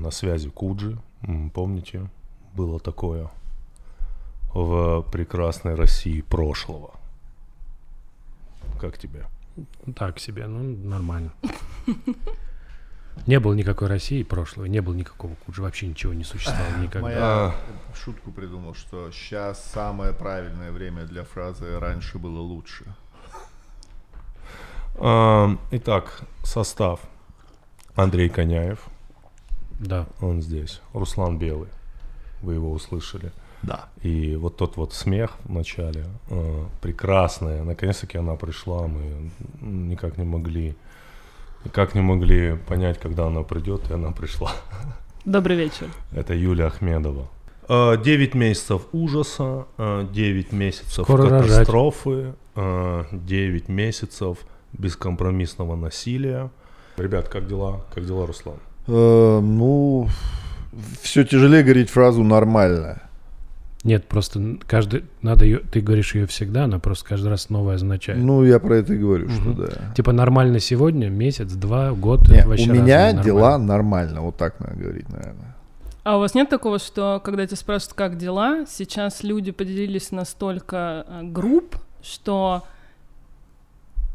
на связи Куджи, помните, было такое в прекрасной России прошлого. Как тебе? Так себе, ну нормально. Не было никакой России прошлого, не было никакого Куджи, вообще ничего не существовало никогда. Моя А. шутку придумал, что сейчас самое правильное время для фразы «раньше было лучше». Итак, состав. Андрей Коняев, Да. он здесь. Руслан Белый, вы его услышали. Да. И вот тот вот смех в начале, э, прекрасная, наконец-таки она пришла, мы никак не могли, никак не могли понять, когда она придет, и она пришла. Добрый вечер. Это Юлия Ахмедова. Э, Девять месяцев ужаса, э, девять месяцев Скоро катастрофы, э, девять месяцев бескомпромиссного насилия. Ребят, как дела? Как дела, Руслан? Э, ну, все тяжелее говорить фразу «нормально». Нет, просто каждый, надо ее, ты говоришь ее всегда, она просто каждый раз новое означает. Ну, я про это и говорю, что Мгм. да. Типа нормально сегодня, месяц, два, год, Не, это у меня разные, дела нормально. нормально, вот так надо говорить, наверное. А у вас нет такого, что когда тебя спрашивают, как дела, сейчас люди поделились на столько э, групп, что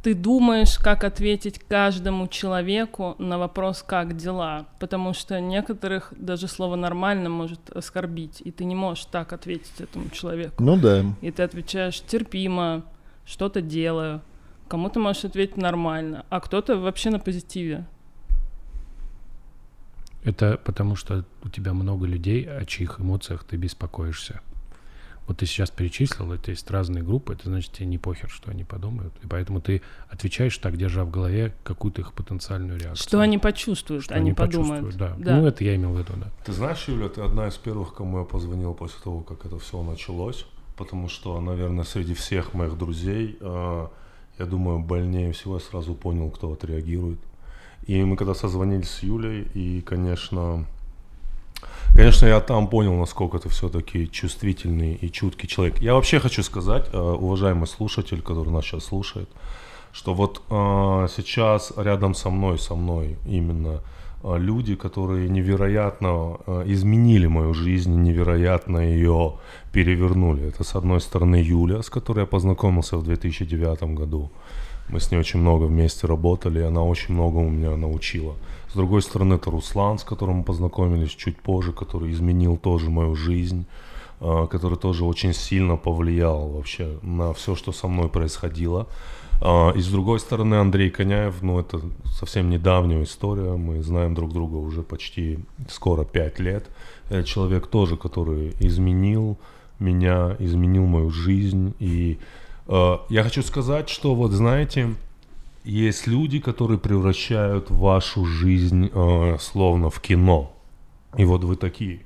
ты думаешь, как ответить каждому человеку на вопрос, как дела, потому что некоторых даже слово «нормально» может оскорбить, и ты не можешь так ответить этому человеку. Ну да. И ты отвечаешь терпимо, что-то делаю. Кому-то можешь ответить нормально, а кто-то вообще на позитиве. Это потому что у тебя много людей, о чьих эмоциях ты беспокоишься. Вот ты сейчас перечислил, это есть разные группы, это значит тебе не похер, что они подумают. И поэтому ты отвечаешь так, держа в голове какую-то их потенциальную реакцию. Что они почувствуют, Что они, подумают. почувствуют, да. Да. Ну, это я имел в виду, да. Ты знаешь, Юля, ты одна из первых, кому я позвонил после того, как это все началось, потому что, наверное, среди всех моих друзей, э, я думаю, больнее всего я сразу понял, кто отреагирует. И мы когда созвонились с Юлей, и, конечно, конечно, я там понял, насколько ты все-таки чувствительный и чуткий человек. Я вообще хочу сказать, э, уважаемый слушатель, который нас сейчас слушает, что вот э, сейчас рядом со мной, со мной именно э, люди, которые невероятно изменили мою жизнь, невероятно ее перевернули. Это, с одной стороны, Юля, с которой я познакомился в 2009 году. Мы с ней очень много вместе работали, и она очень много у меня научила. С другой стороны, это Руслан, с которым мы познакомились чуть позже, который изменил тоже мою жизнь, э, который тоже очень сильно повлиял вообще на все, что со мной происходило. А, И с другой стороны, Андрей Коняев, ну это совсем недавняя история, мы знаем друг друга уже почти скоро пять лет. Это человек тоже, который изменил меня, изменил мою жизнь. И э, я хочу сказать, что вот знаете, есть люди, которые превращают вашу жизнь э, словно в кино. И вот вы такие.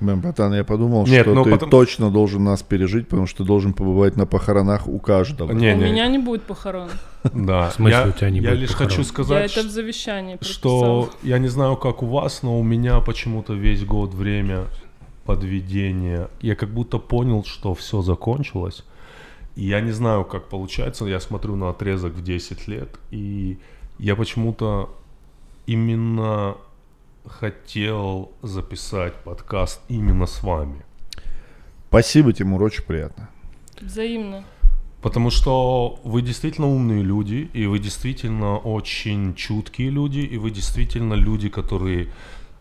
Блин, братан, я подумал, Нет, что ты потом- точно должен нас пережить, потому что ты должен побывать на похоронах у каждого. Не, У не, меня не будет похорон. да. В смысле я, у тебя не я будет лишь похорон? хочу Я сказать, это в завещании что я не знаю, как у вас, но у меня почему-то весь год время подведения. Я как будто понял, что все закончилось. И я не знаю, как получается. Я смотрю на отрезок в 10 лет, и я почему-то именно хотел записать подкаст именно с вами. Спасибо, Тимур, очень приятно. Взаимно. Потому что вы действительно умные люди, и вы действительно очень чуткие люди, и вы действительно люди, которые...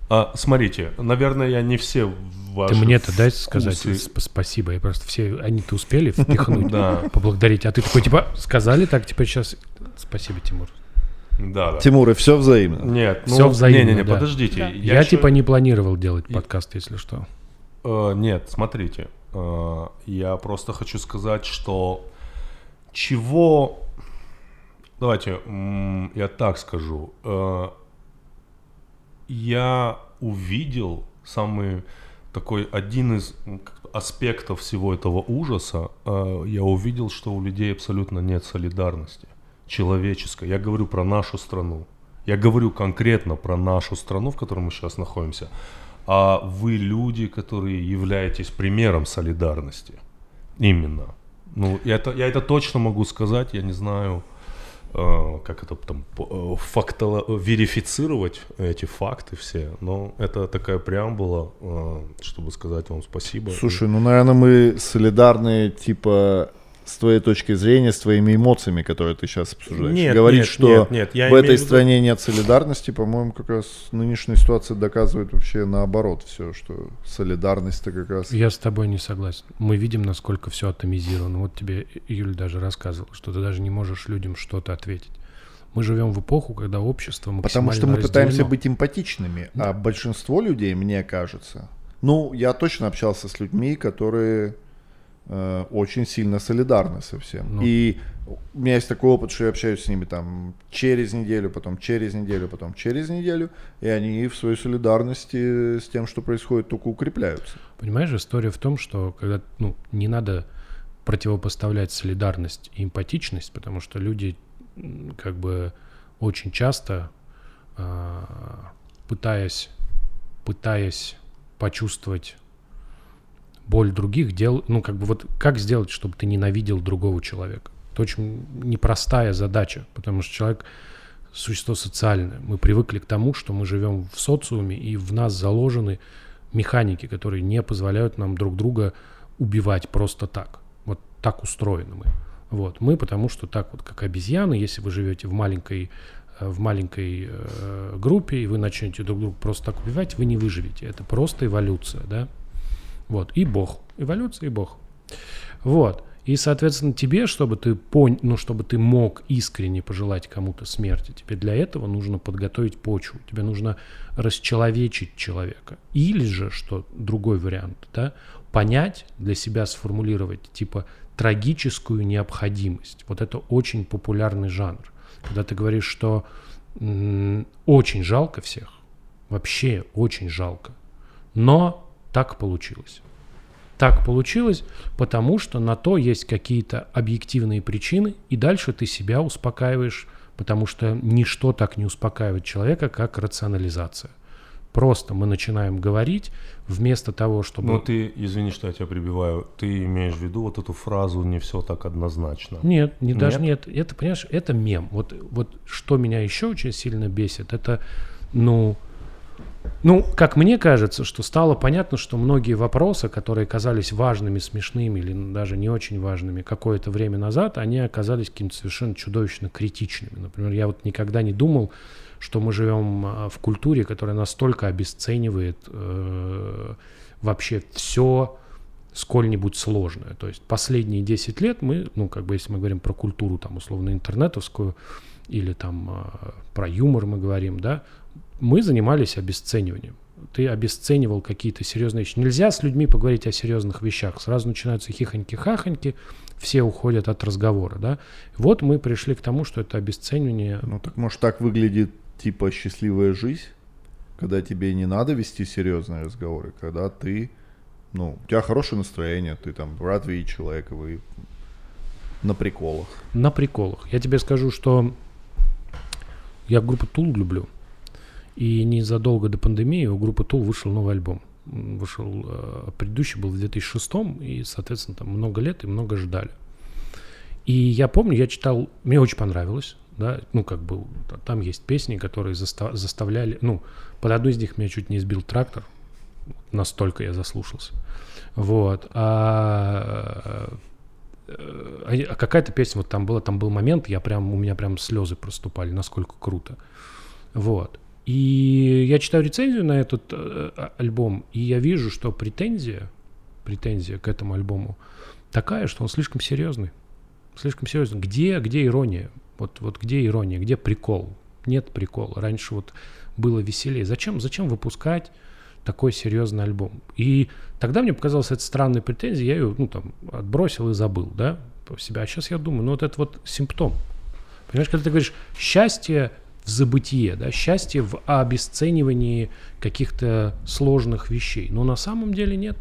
А, смотрите, наверное, я не все ваши Ты мне-то дай сказать сп- спасибо. Я просто все, они-то успели впихнуть, Да, поблагодарить. А ты такой, типа, сказали так, типа, сейчас... Спасибо, Тимур. да, да. Тимур, и все взаимно. Нет, ну, Всё взаимно, Не-не-не, да. подождите. Да. Я, ещё- типа, не планировал делать И- подкаст, если что. Э, нет, смотрите. э, я просто хочу сказать, что чего... Давайте, м, я так скажу. Э, я увидел самый такой один из аспектов всего этого ужаса. э, я увидел, что у людей абсолютно нет солидарности человеческой. Я говорю про нашу страну. Я говорю конкретно про нашу страну, в которой мы сейчас находимся. А вы люди, которые являетесь примером солидарности. Именно. Ну, я это, я это точно могу сказать, я не знаю. Э, как это там, э, фактоло- верифицировать эти факты все. Но это такая преамбула, э, чтобы сказать вам спасибо. Слушай, ну, наверное, мы солидарны, типа, с твоей точки зрения, с твоими эмоциями, которые ты сейчас обсуждаешь. Нет, Говорить, нет, что нет, нет, я в этой виду- стране нет солидарности, по-моему, как раз нынешняя ситуация доказывает вообще наоборот все, что солидарность-то как раз... Я с тобой не согласен. Мы видим, насколько все атомизировано. Вот тебе Юль даже рассказывал, что ты даже не можешь людям что-то ответить. Мы живем в эпоху, когда общество Потому максимально что мы пытаемся разделено. быть эмпатичными, а большинство людей, мне кажется, ну, я точно общался с людьми, которые э, очень сильно солидарны со всем. Ну. И у меня есть такой опыт, что я общаюсь с ними там через неделю, потом через неделю, потом через неделю, и они в своей солидарности с тем, что происходит, только укрепляются. Понимаешь, история в том, что когда ну, не надо противопоставлять солидарность и эмпатичность, потому что люди как бы очень часто а, пытаясь пытаясь почувствовать боль других, дел, ну как бы вот как сделать, чтобы ты ненавидел другого человека? Это очень непростая задача, потому что человек существо социальное. Мы привыкли к тому, что мы живем в социуме, и в нас заложены механики, которые не позволяют нам друг друга убивать просто так. Вот так устроены мы. Вот. Мы потому что так вот, как обезьяны, если вы живете в маленькой, э, в маленькой э, группе, и вы начнете друг друга просто так убивать, вы не выживете. Это просто эволюция, да? Вот. И Бог. Эволюция и Бог. Вот. И, соответственно, тебе, чтобы ты пон... ну, чтобы ты мог искренне пожелать кому-то смерти, тебе для этого нужно подготовить почву, тебе нужно расчеловечить человека. Или же, что другой вариант, да, понять для себя, сформулировать, типа, трагическую необходимость. Вот это очень популярный жанр. Когда ты говоришь, что очень жалко всех, вообще очень жалко, но так получилось. Так получилось, потому что на то есть какие-то объективные причины, и дальше ты себя успокаиваешь, потому что ничто так не успокаивает человека, как рационализация. Просто мы начинаем говорить вместо того, чтобы... Ну ты, извини, что я тебя прибиваю, ты имеешь в виду вот эту фразу «не все так однозначно». Нет, не, даже Нет? нет. Это, понимаешь, это мем. Вот, вот что меня еще очень сильно бесит, это, ну, ну, как мне кажется, что стало понятно, что многие вопросы, которые казались важными, смешными или даже не очень важными какое-то время назад, они оказались какими-то совершенно чудовищно критичными. Например, я вот никогда не думал, что мы живем а, в культуре, которая настолько обесценивает э, вообще все сколь-нибудь сложное. То есть последние 10 лет мы, ну, как бы, если мы говорим про культуру, там, условно, интернетовскую, или там а, про юмор мы говорим, да, мы занимались обесцениванием. Ты обесценивал какие-то серьезные вещи. Нельзя с людьми поговорить о серьезных вещах. Сразу начинаются хихоньки-хахоньки, все уходят от разговора, да. Вот мы пришли к тому, что это обесценивание Ну так может так выглядит типа счастливая жизнь, когда тебе не надо вести серьезные разговоры, когда ты, ну, у тебя хорошее настроение, ты там рад видеть человека, вы на приколах. на приколах. Я тебе скажу, что я группу Тул люблю. И незадолго до пандемии у группы Тул вышел новый альбом. Вышел, э, предыдущий был в 2006, и, соответственно, там много лет и много ждали. И я помню, я читал, мне очень понравилось, да, ну, как бы, там есть песни, которые заста- заставляли, ну, под одну из них меня чуть не сбил трактор, настолько я заслушался. Вот. А, э, а какая-то песня вот там была, там был момент, я прям, у меня прям слезы проступали, насколько круто. Вот. И я читаю рецензию на этот э, а- альбом, и я вижу, что претензия, претензия к этому альбому такая, что он слишком серьезный. Слишком серьезный. Где, где ирония? Вот, вот где ирония, где прикол? Нет прикола. Раньше вот было веселее. Зачем, зачем выпускать такой серьезный альбом? И тогда мне показалось это странной претензией, я ее, ну, там, отбросил и забыл, да, себя. А сейчас я думаю, ну, вот это вот симптом. Понимаешь, когда ты говоришь счастье в забытие, да, счастье в обесценивании каких-то сложных вещей. Но на самом деле нет.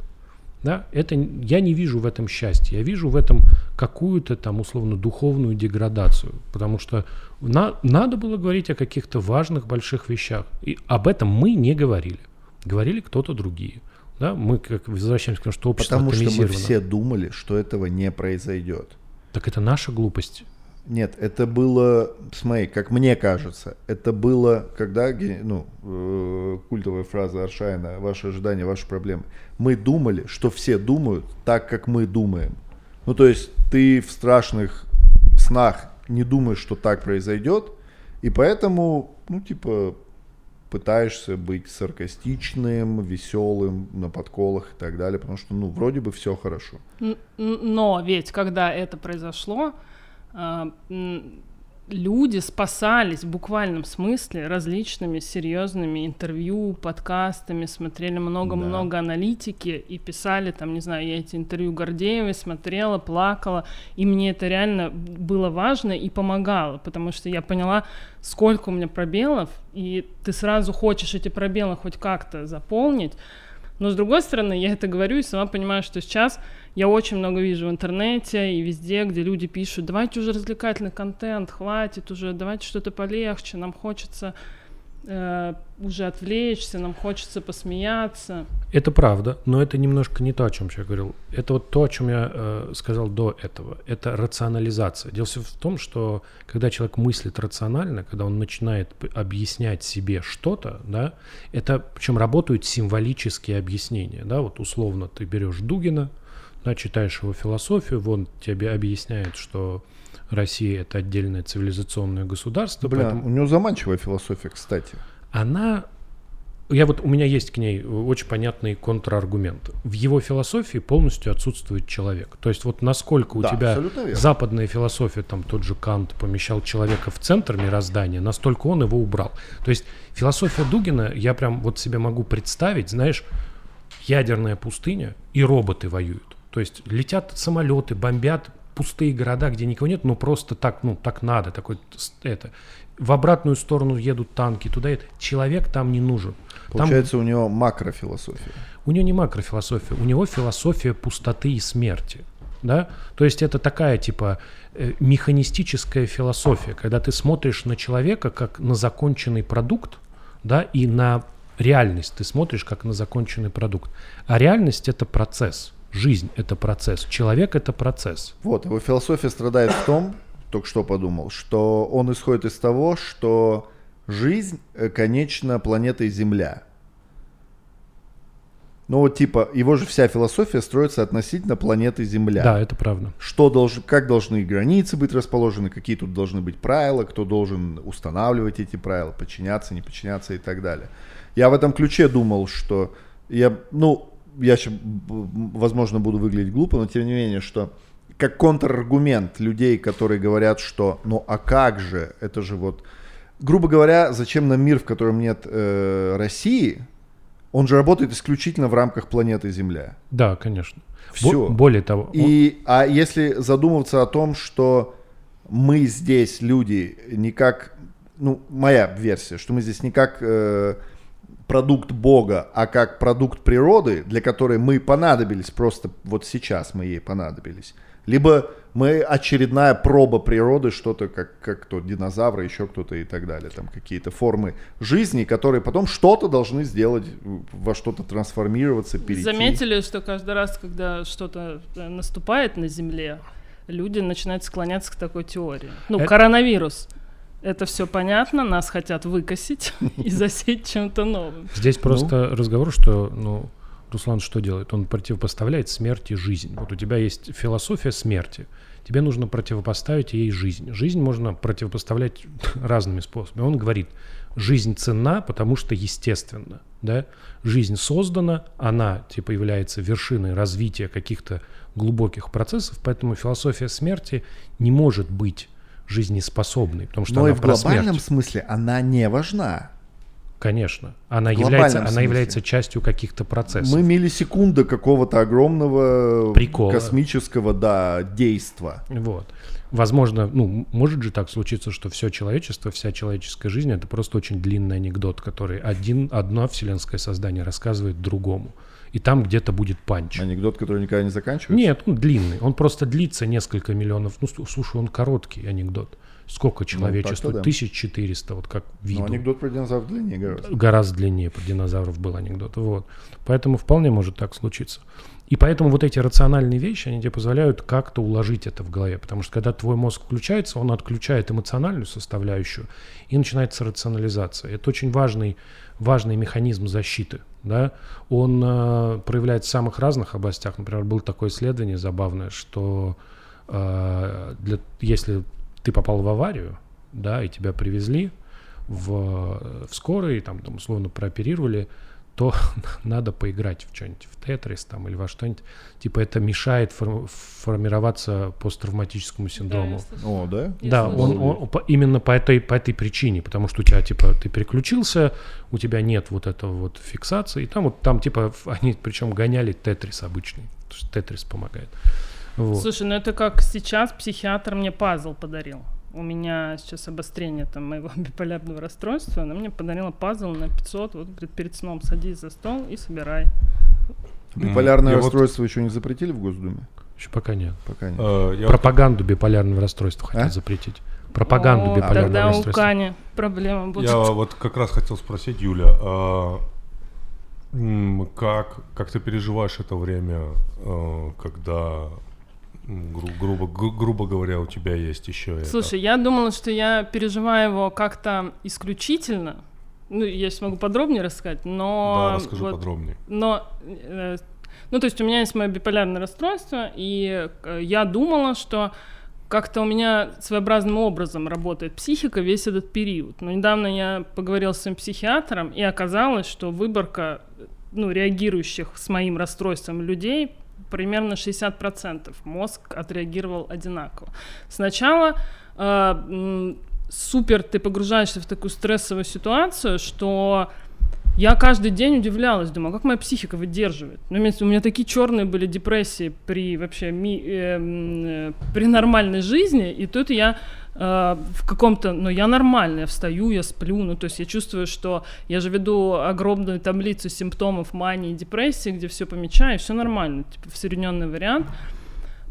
Да, это я не вижу в этом счастья, я вижу в этом какую-то там условно духовную деградацию, потому что на- надо было говорить о каких-то важных больших вещах, и об этом мы не говорили, говорили кто-то другие, да, мы как возвращаемся к тому, что общество Потому что мы все думали, что этого не произойдет. Так это наша глупость. Нет, это было, смотри, как мне кажется, это было, когда, ну, э, культовая фраза Аршайна, ваши ожидания, ваши проблемы. Мы думали, что все думают так, как мы думаем. Ну, то есть ты в страшных снах не думаешь, что так произойдет, и поэтому, ну, типа, пытаешься быть саркастичным, веселым, на подколах и так далее, потому что, ну, вроде бы все хорошо. Но ведь, когда это произошло, люди спасались в буквальном смысле различными серьезными интервью, подкастами, смотрели много-много аналитики и писали там, не знаю, я эти интервью Гордеевой смотрела, плакала, и мне это реально было важно и помогало, потому что я поняла, сколько у меня пробелов, и ты сразу хочешь эти пробелы хоть как-то заполнить, но с другой стороны, я это говорю и сама понимаю, что сейчас я очень много вижу в интернете и везде, где люди пишут, давайте уже развлекательный контент, хватит уже, давайте что-то полегче, нам хочется э, уже отвлечься, нам хочется посмеяться. Это правда, но это немножко не то, о чем я говорил. Это вот то, о чем я э, сказал до этого. Это рационализация. Дело всё в том, что когда человек мыслит рационально, когда он начинает объяснять себе что-то, да, это причем работают символические объяснения, да, вот условно ты берешь Дугина, да, читаешь его философию, вон тебе объясняет, что Россия это отдельное цивилизационное государство, Бля, поэтому у него заманчивая философия, кстати. она... Я вот, у меня есть к ней очень понятный контраргумент. В его философии полностью отсутствует человек. То есть вот насколько у Да, тебя западная философия, там тот же Кант помещал человека в центр мироздания, настолько он его убрал. То есть философия Дугина, я прям вот себе могу представить, знаешь, ядерная пустыня и роботы воюют. То есть летят самолеты, бомбят пустые города, где никого нет, но просто так, ну, так надо, такой, это. В обратную сторону едут танки, туда это. Человек там не нужен. Там Получается, у него макрофилософия. у него не макрофилософия, у него философия пустоты и смерти. Да? То есть это такая типа э, механистическая философия, когда ты смотришь на человека как на законченный продукт, да, и на реальность ты смотришь как на законченный продукт. А реальность это процесс, жизнь это процесс, человек это процесс. Вот, его философия страдает в том, только что подумал, что он исходит из того, что жизнь э, конечна планетой Земля. Ну вот типа, его же вся философия строится относительно планеты Земля. Да, это правда. Что должен, как должны границы быть расположены, какие тут должны быть правила, кто должен устанавливать эти правила, подчиняться, не подчиняться и так далее. Я в этом ключе думал, что я, ну, я сейчас, возможно, буду выглядеть глупо, но тем не менее, что как контраргумент людей, которые говорят, что, ну, а как же, это же вот, грубо говоря, зачем нам мир, в котором нет э, России? Он же работает исключительно в рамках планеты Земля. Да, конечно. Бо- более того, он- И, а если задумываться о том, что мы здесь, люди, не как, ну, моя версия, что мы здесь не как э, продукт Бога, а как продукт природы, для которой мы понадобились, просто вот сейчас мы ей понадобились. Либо мы очередная проба природы, что-то как, как кто, динозавры, еще кто-то и так далее, там какие-то формы жизни, которые потом что-то должны сделать, во что-то трансформироваться, перейти. Заметили, что каждый раз, когда что-то э, наступает на Земле, люди начинают склоняться к такой теории. Ну, Это- коронавирус. Это все понятно, нас хотят выкосить и засеять чем-то новым. Здесь просто разговор, что, ну, Руслан что делает? Он противопоставляет смерти жизнь. Вот у тебя есть философия смерти. Тебе нужно противопоставить ей жизнь. Жизнь можно противопоставлять разными способами. Он говорит, жизнь ценна, потому что естественно. Да? Жизнь создана, она типа является вершиной развития каких-то глубоких процессов, поэтому философия смерти не может быть жизнеспособной, потому что Но она и в глобальном смерть. смысле она не важна. Конечно. Она, является, она является частью каких-то процессов. Мы миллисекунда какого-то огромного Прикола. космического, да, действа. Вот. Возможно, ну, может же так случиться, что все человечество, вся человеческая жизнь это просто очень длинный анекдот, который один, одно вселенское создание рассказывает другому. И там где-то будет панч. Анекдот, который никогда не заканчивается. Нет, он длинный. Он просто длится несколько миллионов. Ну, слу- слушай, он короткий анекдот. Сколько человечеству? так-то да. 1400, вот как виду. Ну, анекдот про динозавров длиннее гораздо. Гораздо длиннее про динозавров был анекдот. Вот. Поэтому вполне может так случиться. И поэтому вот эти рациональные вещи, они тебе позволяют как-то уложить это в голове. Потому что когда твой мозг включается, он отключает эмоциональную составляющую, и начинается рационализация. Это очень важный, важный механизм защиты. Да? Он э, проявляется в самых разных областях. Например, было такое исследование забавное, что э, для, если ты попал в аварию, да, и тебя привезли в, в скорой, там, там условно прооперировали, то надо поиграть в что-нибудь, в Тетрис там или во что-нибудь. Типа это мешает фор- формироваться посттравматическому синдрому. Да, О, да? Да, он, он по- именно по этой, по этой причине, потому что у тебя, типа, ты переключился, у тебя нет вот этого вот фиксации, и там вот, там, типа, они причем гоняли тетрис обычный, потому что тетрис помогает. Вот. Слушай, ну это как сейчас психиатр мне пазл подарил. У меня сейчас обострение там моего биполярного расстройства. Она мне подарила пазл на 500. Вот говорит, перед сном садись за стол и собирай. Биполярное Я вот, расстройство еще не запретили в Госдуме? Еще пока нет. Пока нет. э, я вот Пропаганду биполярного расстройства хотят А? запретить. Пропаганду О, биполярного Тогда у расстройства. Кани проблема будет. Я вот как раз хотел спросить, Юля, а, как, как ты переживаешь это время, э, когда, гру- грубо, гру- грубо говоря, у тебя есть еще это? Слушай, я думала, что я переживаю его как-то исключительно. Ну, я сейчас могу подробнее рассказать, но... да, расскажи вот- подробнее. Но, э, ну, то есть у меня есть мое биполярное расстройство, и э, я думала, что как-то у меня своеобразным образом работает психика весь этот период. Но недавно я поговорила с своим психиатром, и оказалось, что выборка ну, реагирующих с моим расстройством людей примерно 60%. Мозг отреагировал одинаково. Сначала э, супер ты погружаешься в такую стрессовую ситуацию, что я каждый день удивлялась, думаю, а как моя психика выдерживает. Ну, в виду, у меня такие черные были депрессии при вообще ми- эм, э, при нормальной жизни, и тут я э, в каком-то, ну, я нормально, я встаю, я сплю, ну, то есть я чувствую, что я же веду огромную таблицу симптомов мании и депрессии, где все помечаю, все нормально, типа усредненный вариант.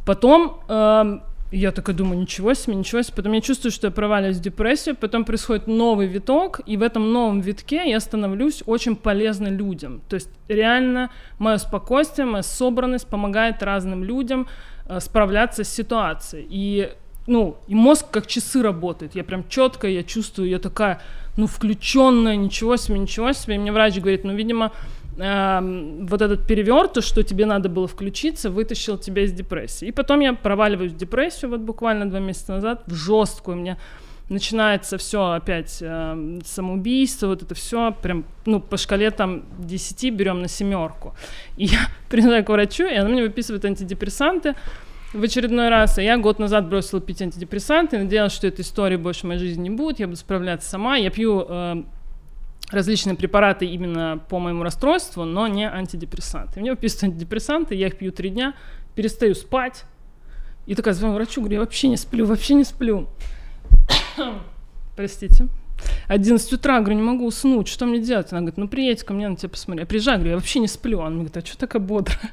Потом эм, я такая думаю, ничего себе, ничего себе. Потом я чувствую, что я проваливаюсь в депрессию, потом происходит новый виток, и в этом новом витке я становлюсь очень полезной людям. То есть реально мое спокойствие, моя собранность помогает разным людям э, справляться с ситуацией. И ну, и мозг как часы работает. Я прям четко, я чувствую, я такая, ну, включенная, ничего себе, ничего себе. И мне врач говорит, ну, видимо, эм, вот этот перевертыш, что тебе надо было включиться, вытащил тебя из депрессии. И потом я проваливаюсь в депрессию, вот буквально два месяца назад, в жесткую. У меня начинается все опять эм, самоубийство, вот это все прям, ну, по шкале там 10 берем на семерку. И я приезжаю к врачу, и она мне выписывает антидепрессанты, в очередной раз, а я год назад бросила пить антидепрессанты, надеялась, что этой истории больше в моей жизни не будет, я буду справляться сама. Я пью э, различные препараты именно по моему расстройству, но не антидепрессанты. Мне выписывают антидепрессанты, я их пью три дня, перестаю спать. И такая звоню врачу, говорю, я вообще не сплю, вообще не сплю. Простите. 11 утра, говорю, не могу уснуть, что мне делать? Она говорит, ну приедь ко мне, на тебя посмотрю. Я приезжаю, говорю, я вообще не сплю. Она говорит, а что такая бодрая?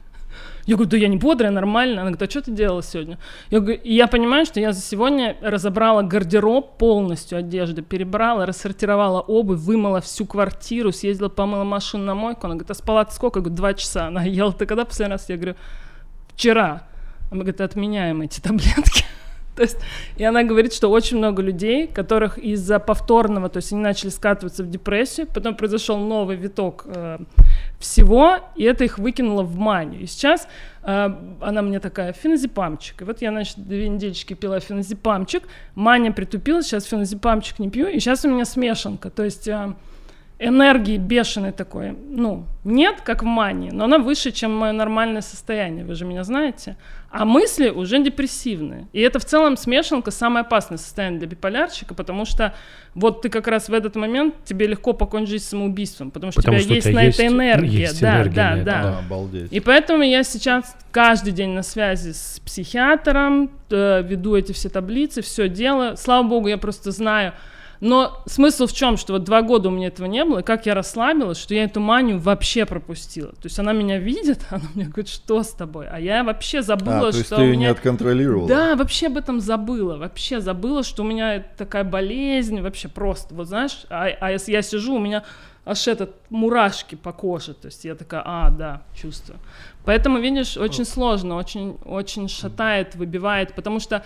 Я говорю, да я не бодрая, нормально. Она говорит, а что ты делала сегодня? Я говорю, я понимаю, что я за сегодня разобрала гардероб полностью, одежды, перебрала, рассортировала обувь, вымыла всю квартиру, съездила, помыла машину на мойку. Она говорит, а спала ты сколько? Я говорю, два часа. Она ела ты когда последний раз? Я говорю, вчера. Она говорит, отменяем эти таблетки. То есть, и она говорит, что очень много людей, которых из-за повторного, то есть они начали скатываться в депрессию, потом произошел новый виток э, всего, и это их выкинуло в манию. И сейчас э, она мне такая, феназепамчик. И вот я, значит, две недельки пила феназепамчик, мания притупилась, сейчас феназепамчик не пью, и сейчас у меня смешанка. То есть э, энергии бешеной такой, ну, нет, как в мании, но она выше, чем мое нормальное состояние, вы же меня знаете. А мысли уже депрессивные. И это в целом смешанка самое опасное состояние для биполярщика, потому что вот ты как раз в этот момент, тебе легко покончить жизнь самоубийством, потому что Потому у тебя что у есть тебя на есть- это энергия. есть да, энергия да, это, да. Да, обалдеть. И поэтому я сейчас каждый день на связи с психиатром, э, веду эти все таблицы, все делаю. Слава богу, я просто знаю, Но смысл в чем, что вот два года у меня этого не было, и как я расслабилась, что я эту манию вообще пропустила. То есть она меня видит, она мне говорит, что с тобой? А я вообще забыла, А, то есть что ты ее меня... не отконтролировал? Да, вообще об этом забыла, вообще забыла, что у меня такая болезнь, вообще просто, вот знаешь, а, а если я сижу, у меня аж этот мурашки по коже, то есть я такая, а, да, чувствую. Поэтому, видишь, очень сложно, очень, очень шатает, выбивает, потому что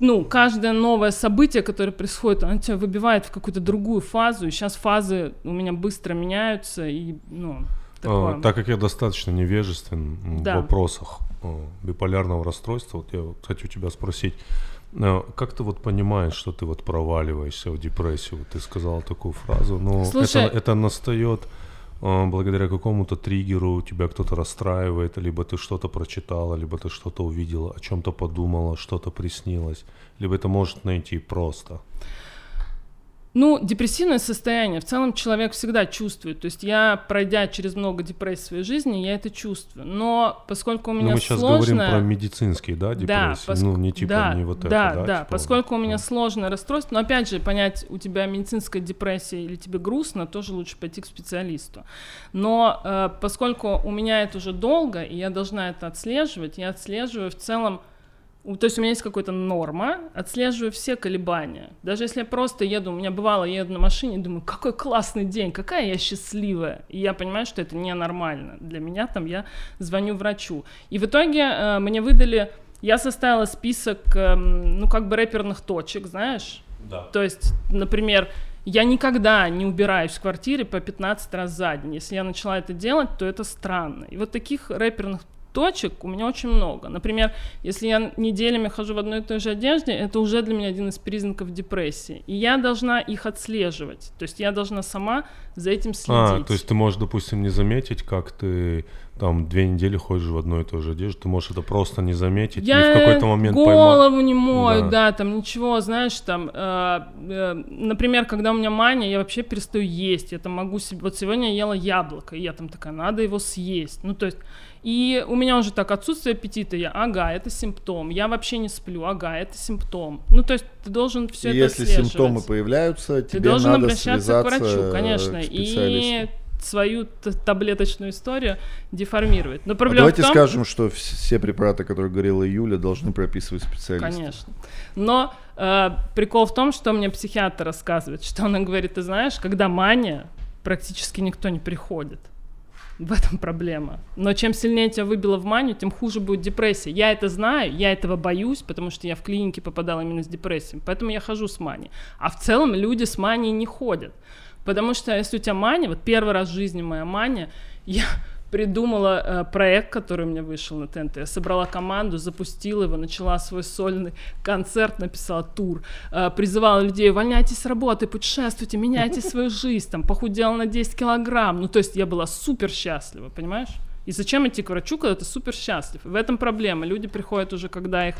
ну, каждое новое событие, которое происходит, оно тебя выбивает в какую-то другую фазу, и сейчас фазы у меня быстро меняются, и, ну, такое. А, так как я достаточно невежествен Да. в вопросах э, биполярного расстройства, вот я вот хочу тебя спросить, э, как ты вот понимаешь, что ты вот проваливаешься в депрессию? Ты сказала такую фразу, но Слушай- это, это настает благодаря какому-то триггеру, тебя кто-то расстраивает, либо ты что-то прочитала, либо ты что-то увидела, о чем-то подумала, что-то приснилось, либо это может найти просто. Ну, депрессивное состояние в целом человек всегда чувствует. То есть я, пройдя через много депрессий в своей жизни, я это чувствую. Но поскольку у Но меня Ну, мы сейчас сложное... говорим про медицинские, да, депрессии? Да, поск- ну, не типа да, не вот это, да, да? да, типа, поскольку у меня ну. сложное расстройство, но опять же, понять, у тебя медицинская депрессия или тебе грустно, тоже лучше пойти к специалисту. Но э, поскольку у меня это уже долго, и я должна это отслеживать, я отслеживаю в целом то есть у меня есть какая-то норма, отслеживаю все колебания. Даже если я просто еду, у меня бывало, я еду на машине, думаю, какой классный день, какая я счастливая. И я понимаю, что это ненормально. Для меня там я звоню врачу. И в итоге э, мне выдали, я составила список, эм, ну как бы рэперных точек, знаешь. Да. То есть, например, я никогда не убираюсь в квартире по 15 раз за день. Если я начала это делать, то это странно. И вот таких рэперных точек у меня очень много. Например, если я неделями хожу в одной и той же одежде, это уже для меня один из признаков депрессии. И я должна их отслеживать. То есть я должна сама за этим следить. А, то есть ты можешь, допустим, не заметить, как ты там две недели ходишь в одной и той же одежде, ты можешь это просто не заметить Я и в какой-то момент голову поймать. не мою, Да. да. там ничего, знаешь, там, э, э, например, когда у меня мания, я вообще перестаю есть, я там могу себе, вот сегодня я ела яблоко, и я там такая, надо его съесть, ну то есть, и у меня уже так отсутствие аппетита, я, ага, это симптом, я вообще не сплю, ага, это симптом, ну то есть ты должен все это Если симптомы появляются, Ты тебе должен надо обращаться к врачу, конечно, к и свою таблеточную историю деформировать. Но А проблема давайте в том, скажем, что вс- все препараты, которые говорила Юля, должны прописывать специалисты. Конечно. Но э, прикол в том, что мне психиатр рассказывает, что она говорит, ты знаешь, когда мания, практически никто не приходит. В этом проблема. Но чем сильнее тебя выбило в манию, тем хуже будет депрессия. Я это знаю, я этого боюсь, потому что я в клинике попадала именно с депрессией. Поэтому я хожу с манией. А в целом люди с манией не ходят. Потому что если у тебя мания, вот первый раз в жизни моя мания, я придумала э, проект, который у меня вышел на ТНТ. Я собрала команду, запустила его, начала свой сольный концерт, написала тур, э, призывала людей, увольняйтесь с работы, путешествуйте, меняйте свою жизнь, там, похудела на 10 килограмм. Ну, то есть я была супер счастлива, понимаешь? И зачем идти к врачу, когда ты супер счастлив? В этом проблема. Люди приходят уже, когда их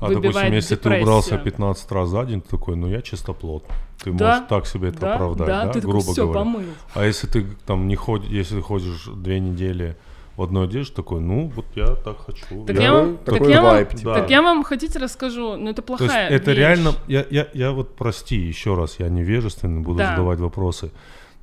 А, допустим, если ты депрессия. убрался 15 раз за день, ты такой, ну я чистоплот. Ты Да, можешь так себе это да, оправдать, да, да, ты такой, грубо все, говоря. помыл. А если ты там не ходишь, если ходишь две недели в одной одежде, такой, ну вот я так хочу. Так я- я, вам, такой так, я вам, вайб, типа. так я вам хотите расскажу, но это То есть плохая это вещь. реально, я, я, я вот прости еще раз, я невежественный, буду Да. задавать вопросы.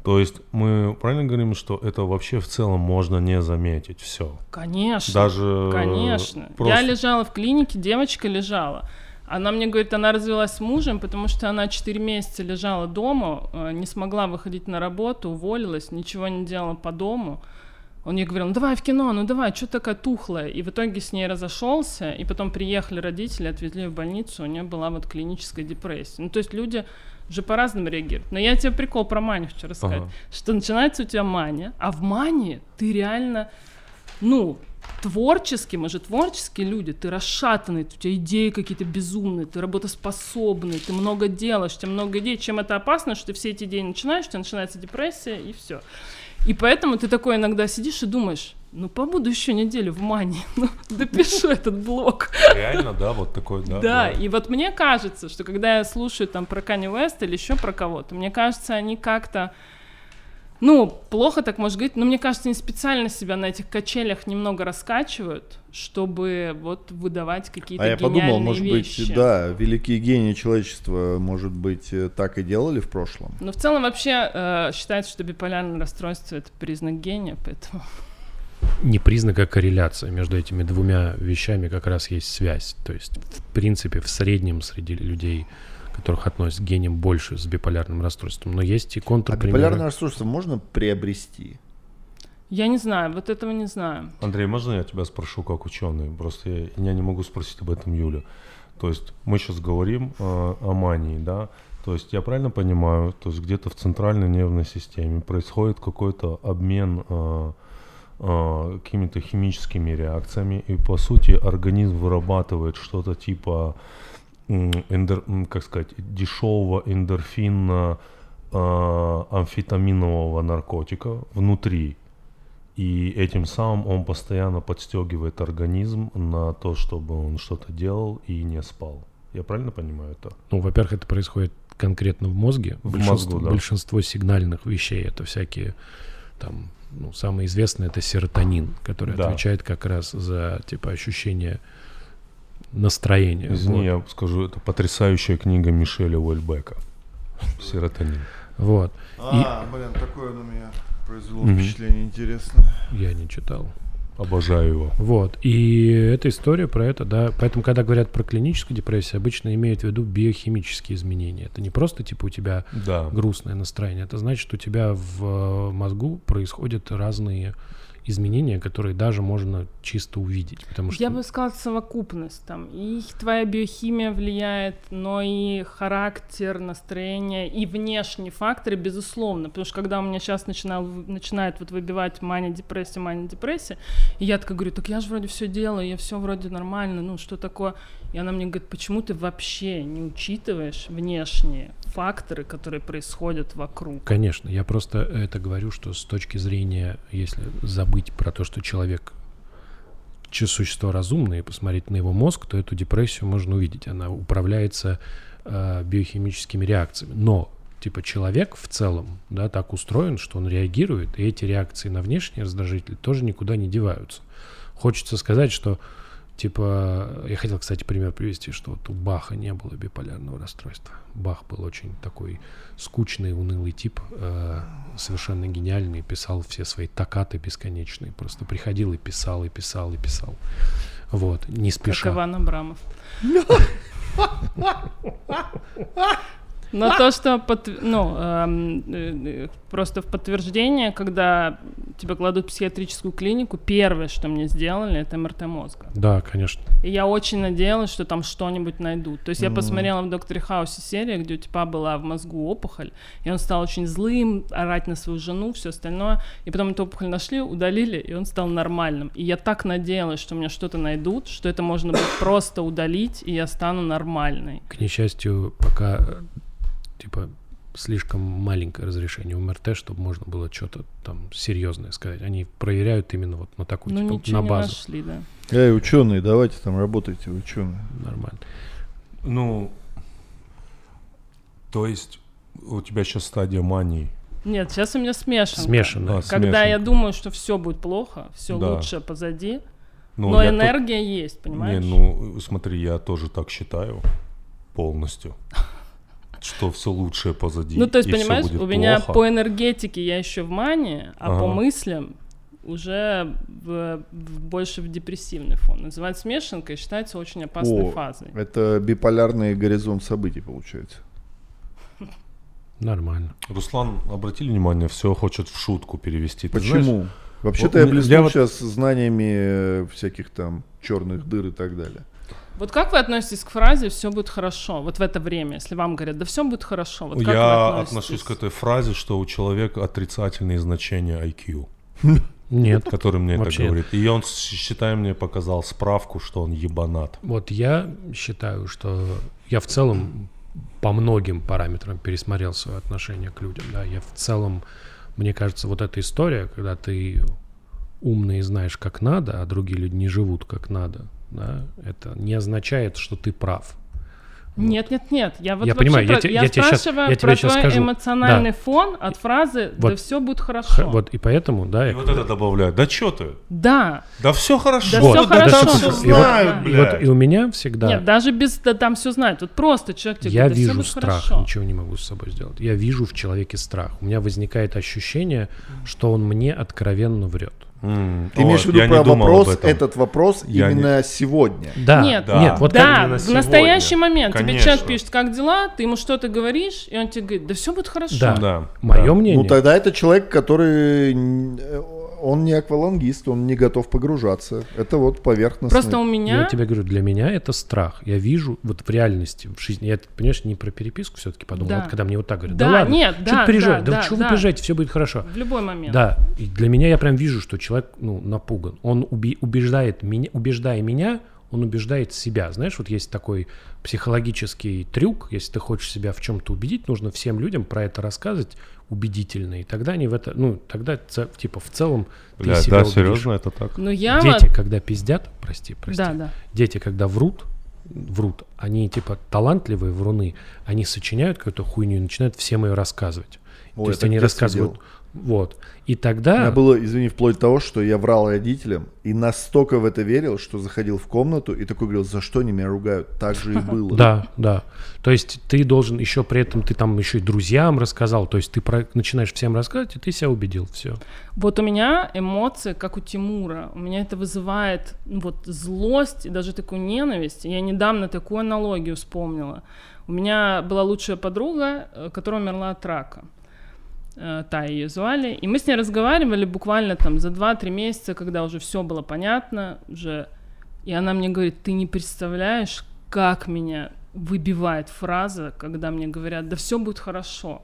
То есть мы правильно говорим, что это вообще в целом можно не заметить, все. Конечно. Даже Конечно. просто- Я лежала в клинике, девочка лежала. Она мне говорит, она развелась с мужем, потому что она 4 месяца лежала дома, э, не смогла выходить на работу, уволилась, ничего не делала по дому. Он ей говорил, ну давай в кино, ну давай, что такая тухлая? И в итоге с ней разошелся, и потом приехали родители, отвезли в больницу, у нее была вот клиническая депрессия. Ну то есть люди же по-разному реагируют. Но я тебе прикол про манию хочу рассказать. Ага. Что начинается у тебя мания, а в мании ты реально, ну, творчески, мы же творческие люди, ты расшатанный, у тебя идеи какие-то безумные, ты работоспособный, ты много делаешь, у тебя много идей. Чем это опасно, что ты все эти идеи начинаешь, у тебя начинается депрессия и все. И поэтому ты такой иногда сидишь и думаешь, ну побуду еще неделю в мании, ну допишу этот блок. Реально, да, вот такой, да. Да, и вот мне кажется, что когда я слушаю там про Kanye West или еще про кого-то, мне кажется, они как-то, Ну, плохо так может быть, но мне кажется, они специально себя на этих качелях немного раскачивают, чтобы вот выдавать какие-то А я подумал, может вещи. быть, да, великие гении человечества, может быть, э, так и делали в прошлом. Но в целом вообще э, считается, что биполярное расстройство это признак гения, поэтому. Не признак, а корреляция между этими двумя вещами как раз есть связь. То есть, в принципе, в среднем среди людей, которых относят к гениям больше с биполярным расстройством. Но есть и А контрпримеры. биполярное расстройство можно приобрести? Я не знаю, вот этого не знаю. Андрей, можно я тебя спрошу как ученый? Просто я, я не могу спросить об этом Юлю. То есть мы сейчас говорим э, о мании, да? То есть я правильно понимаю, то есть где-то в центральной нервной системе происходит какой-то обмен э, э, какими-то химическими реакциями, и по сути организм вырабатывает что-то типа, м, как сказать, дешевого эндорфина э, амфетаминового наркотика внутри. И этим самым он постоянно подстегивает организм на то, чтобы он что-то делал и не спал. Я правильно понимаю это? Ну, во-первых, это происходит конкретно в мозге. В большинство, мозгу, да. большинство сигнальных вещей это всякие там, ну, самое известное это серотонин, который Да. отвечает как раз за типа ощущение настроения. Извини, Вот. я скажу, это потрясающая книга Мишеля Уэльбека. Серотонин. Вот. А, блин, такое на меня произвело Мгм. впечатление интересное. Я не читал. Обожаю его. Вот. И эта история про это, да. Поэтому, когда говорят про клиническую депрессию, обычно имеют в виду биохимические изменения. Это не просто типа у тебя Да. грустное настроение. Это значит, у тебя в э, мозгу происходят разные изменения, которые даже можно чисто увидеть. Потому что Я бы сказала совокупность там. И твоя биохимия влияет, но и характер, настроение и внешние факторы, безусловно. Потому что когда у меня сейчас начинал, начинает вот выбивать мания, депрессия, мания, депрессия, и я такая говорю, так я же вроде все делаю, я все вроде нормально, ну что такое? И она мне говорит, почему ты вообще не учитываешь внешние факторы, которые происходят вокруг? Конечно, я просто это говорю, что с точки зрения, если забыть про то, что человек че- существо разумное, и посмотреть на его мозг, то эту депрессию можно увидеть. Она управляется э, биохимическими реакциями. Но типа человек в целом, да, так устроен, что он реагирует, и эти реакции на внешние раздражители тоже никуда не деваются. Хочется сказать, что Типа, я хотел, кстати, пример привести, что вот у Баха не было биполярного расстройства. Бах был очень такой скучный, унылый тип, э, совершенно гениальный, писал все свои токаты бесконечные. Просто приходил и писал, и писал, и писал. Вот, не Как спеша. Иван Абрамов. Но то, что подтв- ну, эм, э, э, просто в подтверждение, когда тебя кладут в психиатрическую клинику, первое, что мне сделали, это МРТ мозга. Да, конечно. И я очень надеялась, что там что-нибудь найдут. То есть я посмотрела в «Докторе Хаусе» серию, где у типа была в мозгу опухоль, и он стал очень злым, орать на свою жену, все остальное. И потом эту опухоль нашли, удалили, и он стал нормальным. И я так надеялась, что меня что-то найдут, что это можно будет просто удалить, и я стану нормальной. К несчастью, пока типа слишком маленькое разрешение МРТ, чтобы можно было что-то там серьезное сказать. Они проверяют именно вот на такую, Ну, типа, ничего на не базу. нашли, да. Эй, ученые, давайте там работайте, ученые. Нормально. Ну, то есть у тебя сейчас стадия мании. Нет, сейчас у меня смешанка. Смешанное. А, Когда я думаю, что все будет плохо, все Да. лучше позади, Ну, но энергия есть, понимаешь? Не, ну смотри, я тоже так считаю полностью, что все лучшее позади. Ну, то есть, понимаешь, будет у меня плохо. по энергетике я еще в мане, а по Ага. мыслям уже в- в- больше в депрессивный фон. Называть смешанкой считается очень опасной О, фазой. Это биполярный горизонт событий получается. Нормально. Руслан, обратили внимание, все хочет в шутку перевести. Ты знаешь, Почему? Вообще-то вот я блеснул я вот- сейчас знаниями э, всяких там черных дыр и так далее. Вот как вы относитесь к фразе «все будет хорошо» вот в это время, если вам говорят «да все будет хорошо», вот как я отношусь к этой фразе, что у человека отрицательные значения IQ, Нет. который мне это говорит. И он, считай, мне показал справку, что он ебанат. Вот я считаю, что я в целом по многим параметрам пересмотрел свое отношение к людям. Да, я в целом, мне кажется, вот эта история, когда ты умный и знаешь, как надо, а другие люди не живут как надо, да, это не означает, что ты прав. Нет, нет, нет. Я вот Я понимаю, я про- те- я я тебе щас- спрашиваю я тебе про твой скажу. эмоциональный Да. фон от фразы «да Вот. все будет Х- хорошо». Вот, и поэтому, да, И я вот это добавляют. Да чё ты? Да. Да все хорошо. Да Вот, да, хорошо. да, все слушай, и вот- знают, Да. И вот блядь. и у меня всегда Нет, даже без да, там все знают. Вот просто человек тебе я говорит, «Да вижу будет страх, хорошо». ничего не могу с собой сделать. Я вижу в человеке страх. У меня возникает ощущение, что он мне откровенно врет. М, Ты имеешь в виду про не вопрос, этот вопрос Я не- именно сегодня? Да, Нет, Да. нет, вот да, именно в сегодня. настоящий момент тебе Конечно. человек пишет, как дела, ты ему что-то говоришь, и он тебе говорит, да все будет хорошо. Да. Да. мое да. мнение. Ну тогда это человек, который э, он не аквалангист, он не готов погружаться. Это вот поверхностный. Просто у меня... Я тебе говорю, для меня это страх. Я вижу вот в реальности, в жизни. Я, понимаешь, не про переписку все-таки подумал. Да. Вот когда мне вот так говорят, да, Да, ладно, нет, что да, ты переживаешь? да, Да, да, что да. вы переживаете, все будет хорошо. В любой момент. Да, и для меня я прям вижу, что человек ну, напуган. Он уби- убеждает меня, убеждая меня, он убеждает себя. Знаешь, вот есть такой психологический трюк, если ты хочешь себя в чем-то убедить, нужно всем людям про это рассказывать убедительно, и тогда они в это, ну, тогда типа в целом ты Блядь, себя да, убедишь. серьезно, это так? Но я Дети, вот... когда пиздят, прости, прости, Да, да. дети, когда врут, врут, они типа талантливые вруны, они сочиняют какую-то хуйню и начинают всем ее рассказывать. Ой, То есть они рассказывают, делал. Вот, и У тогда... меня было, извини, вплоть до того, что я врал родителям и настолько в это верил, что заходил в комнату и такой говорил, за что они меня ругают? Так же и было. Да, да. То есть ты должен еще при этом, ты там еще и друзьям рассказал, то есть ты про- начинаешь всем рассказывать, и ты себя убедил, все. Вот у меня эмоции, как у Тимура. У меня это вызывает ну, вот злость и даже такую ненависть. Я недавно такую аналогию вспомнила. У меня была лучшая подруга, э, которая умерла от рака. Э, Та ее звали. И мы с ней разговаривали буквально там за 2-3 месяца, когда уже все было понятно, уже. И она мне говорит, ты не представляешь, как меня выбивает фраза, когда мне говорят, да все будет хорошо.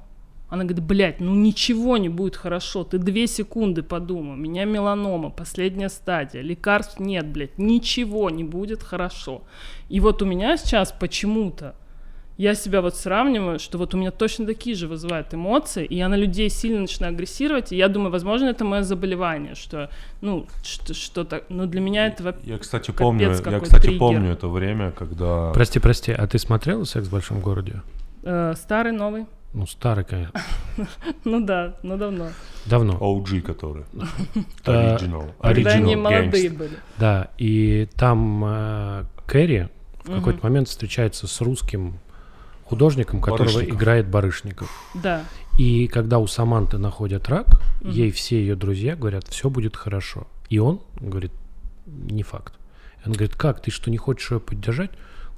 Она говорит, блядь, ну ничего не будет хорошо, ты две секунды подумай, у меня меланома, последняя стадия, лекарств нет, блядь, ничего не будет хорошо. И вот у меня сейчас почему-то, я себя вот сравниваю, что вот у меня точно такие же вызывают эмоции, и я на людей сильно начинаю агрессировать, и я думаю, возможно, это мое заболевание, что, ну, что- что-то, но для меня это Я, кстати, помню, я, кстати, триггер. помню это время, когда... Прости, прости, а ты смотрел «Секс в большом городе»? э, старый, новый. Ну, старый, конечно. Ну да, ну давно. Давно. OG, который. Э, Original. Когда они молодые были. Да, и там э, Кэрри в какой-то момент встречается с русским художником, которого Барышников. играет Барышников. Да. И когда у Саманты находят рак, Мгм. ей все ее друзья говорят, все будет хорошо. И он говорит, не факт. Он говорит, как, ты что, не хочешь ее поддержать?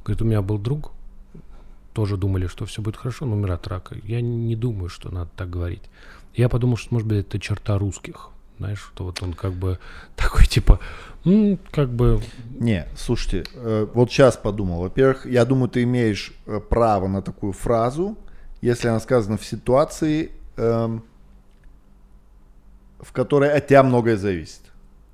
Говорит, у меня был друг, тоже думали, что все будет хорошо, но умер от рака. Я не думаю, что надо так говорить. Я подумал, что, может быть, это черта русских. Знаешь, что вот он как бы такой, типа, «М, как бы, Не, слушайте, э, вот сейчас подумал. Во-первых, я думаю, ты имеешь э, право на такую фразу, если она сказана в ситуации, эм, в которой от тебя многое зависит.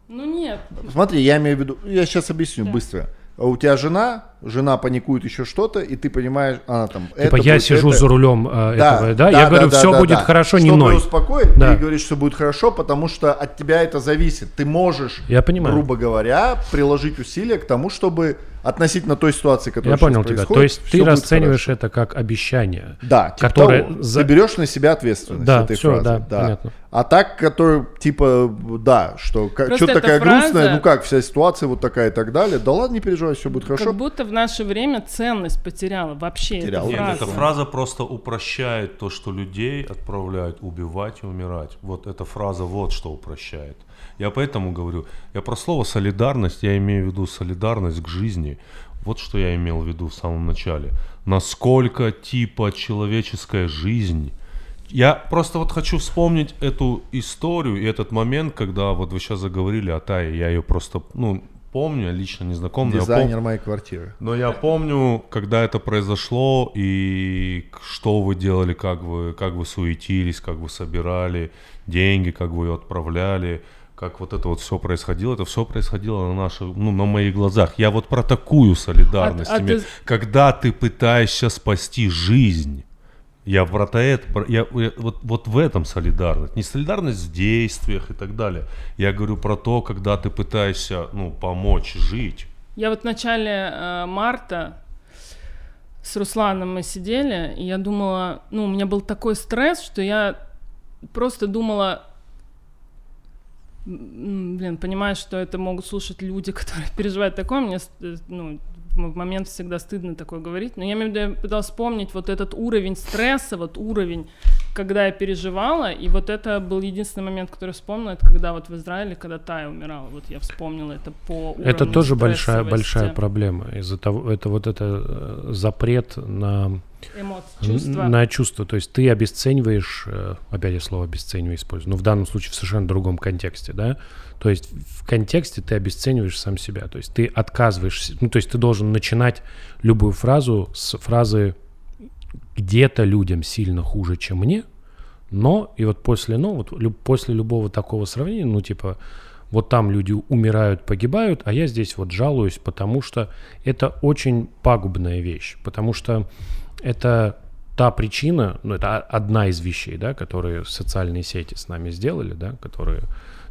Ну нет. Смотри, я имею в виду, я сейчас объясню Да. быстро. А У тебя жена, жена паникует еще что-то, и ты понимаешь, она там. типа, это я будет, сижу это- за рулем э, этого, да, я говорю, да, все да, будет да. хорошо, не Чтобы ной. успокоить, Да. ты говоришь, что будет хорошо, потому что от тебя это зависит. Ты можешь, Я понимаю. грубо говоря, приложить усилия к тому, чтобы относительно той ситуации, которая Я понял сейчас тебя. происходит, То есть ты расцениваешь хорошо. это как обещание. Да, типа которое того. за- Ты берешь на себя ответственность Да, этой всё, фразы. да, понятно. А так, который, типа, да, что Просто что-то эта такая фраза- грустная, ну как, вся ситуация вот такая и так далее. Да ладно, не переживай, все будет хорошо. Как будто в наше время ценность потеряла вообще Потеряла. эта Нет, фраза. эта фраза просто упрощает то, что людей отправляют убивать и умирать. Вот эта фраза вот что упрощает. Я поэтому говорю, я про слово солидарность, я имею в виду солидарность к жизни. Вот что я имел в виду в самом начале. Насколько типа человеческая жизнь. Я просто вот хочу вспомнить эту историю и этот момент, когда вот вы сейчас заговорили о Тае, я ее просто, ну, помню, я лично не знаком, я пом- Дизайнер моей квартиры. но я помню, когда это произошло и что вы делали, как вы, как вы суетились, как вы собирали деньги, как вы ее отправляли, как вот это вот все происходило. Это все происходило на наших, ну, на моих глазах. Я вот про такую солидарность. А- а ты- Когда ты пытаешься спасти жизнь. Я про это, я, я- вот, вот в этом солидарность. Не солидарность в действиях и так далее. Я говорю про то, когда ты пытаешься, ну, помочь жить. Я вот в начале э, марта с Русланом мы сидели, и я думала, ну, у меня был такой стресс, что я просто думала, блин, понимаешь, что это могут слушать люди, которые переживают такое, мне, э, ну, в момент всегда стыдно такое говорить, но я имею в виду, я пыталась вспомнить вот этот уровень стресса, вот уровень, когда я переживала, и вот это был единственный момент, который вспомнила, это когда вот в Израиле, когда Тая умирала, вот я вспомнила это по уровню Это тоже большая, большая проблема. Из-за того, это вот это э, запрет на, эмоций, чувства. на чувство. То есть ты обесцениваешь, э, опять я слово обесцениваю использую, но в данном случае в совершенно другом контексте, да. То есть в контексте ты обесцениваешь сам себя. То есть ты отказываешься, ну то есть ты должен начинать любую фразу с фразы где-то людям сильно хуже, чем мне, но и вот после, ну вот после любого такого сравнения, ну типа вот там люди умирают, погибают, а я здесь вот жалуюсь, потому что это очень пагубная вещь, потому что это та причина, ну это одна из вещей, да, которые социальные сети с нами сделали, да, которые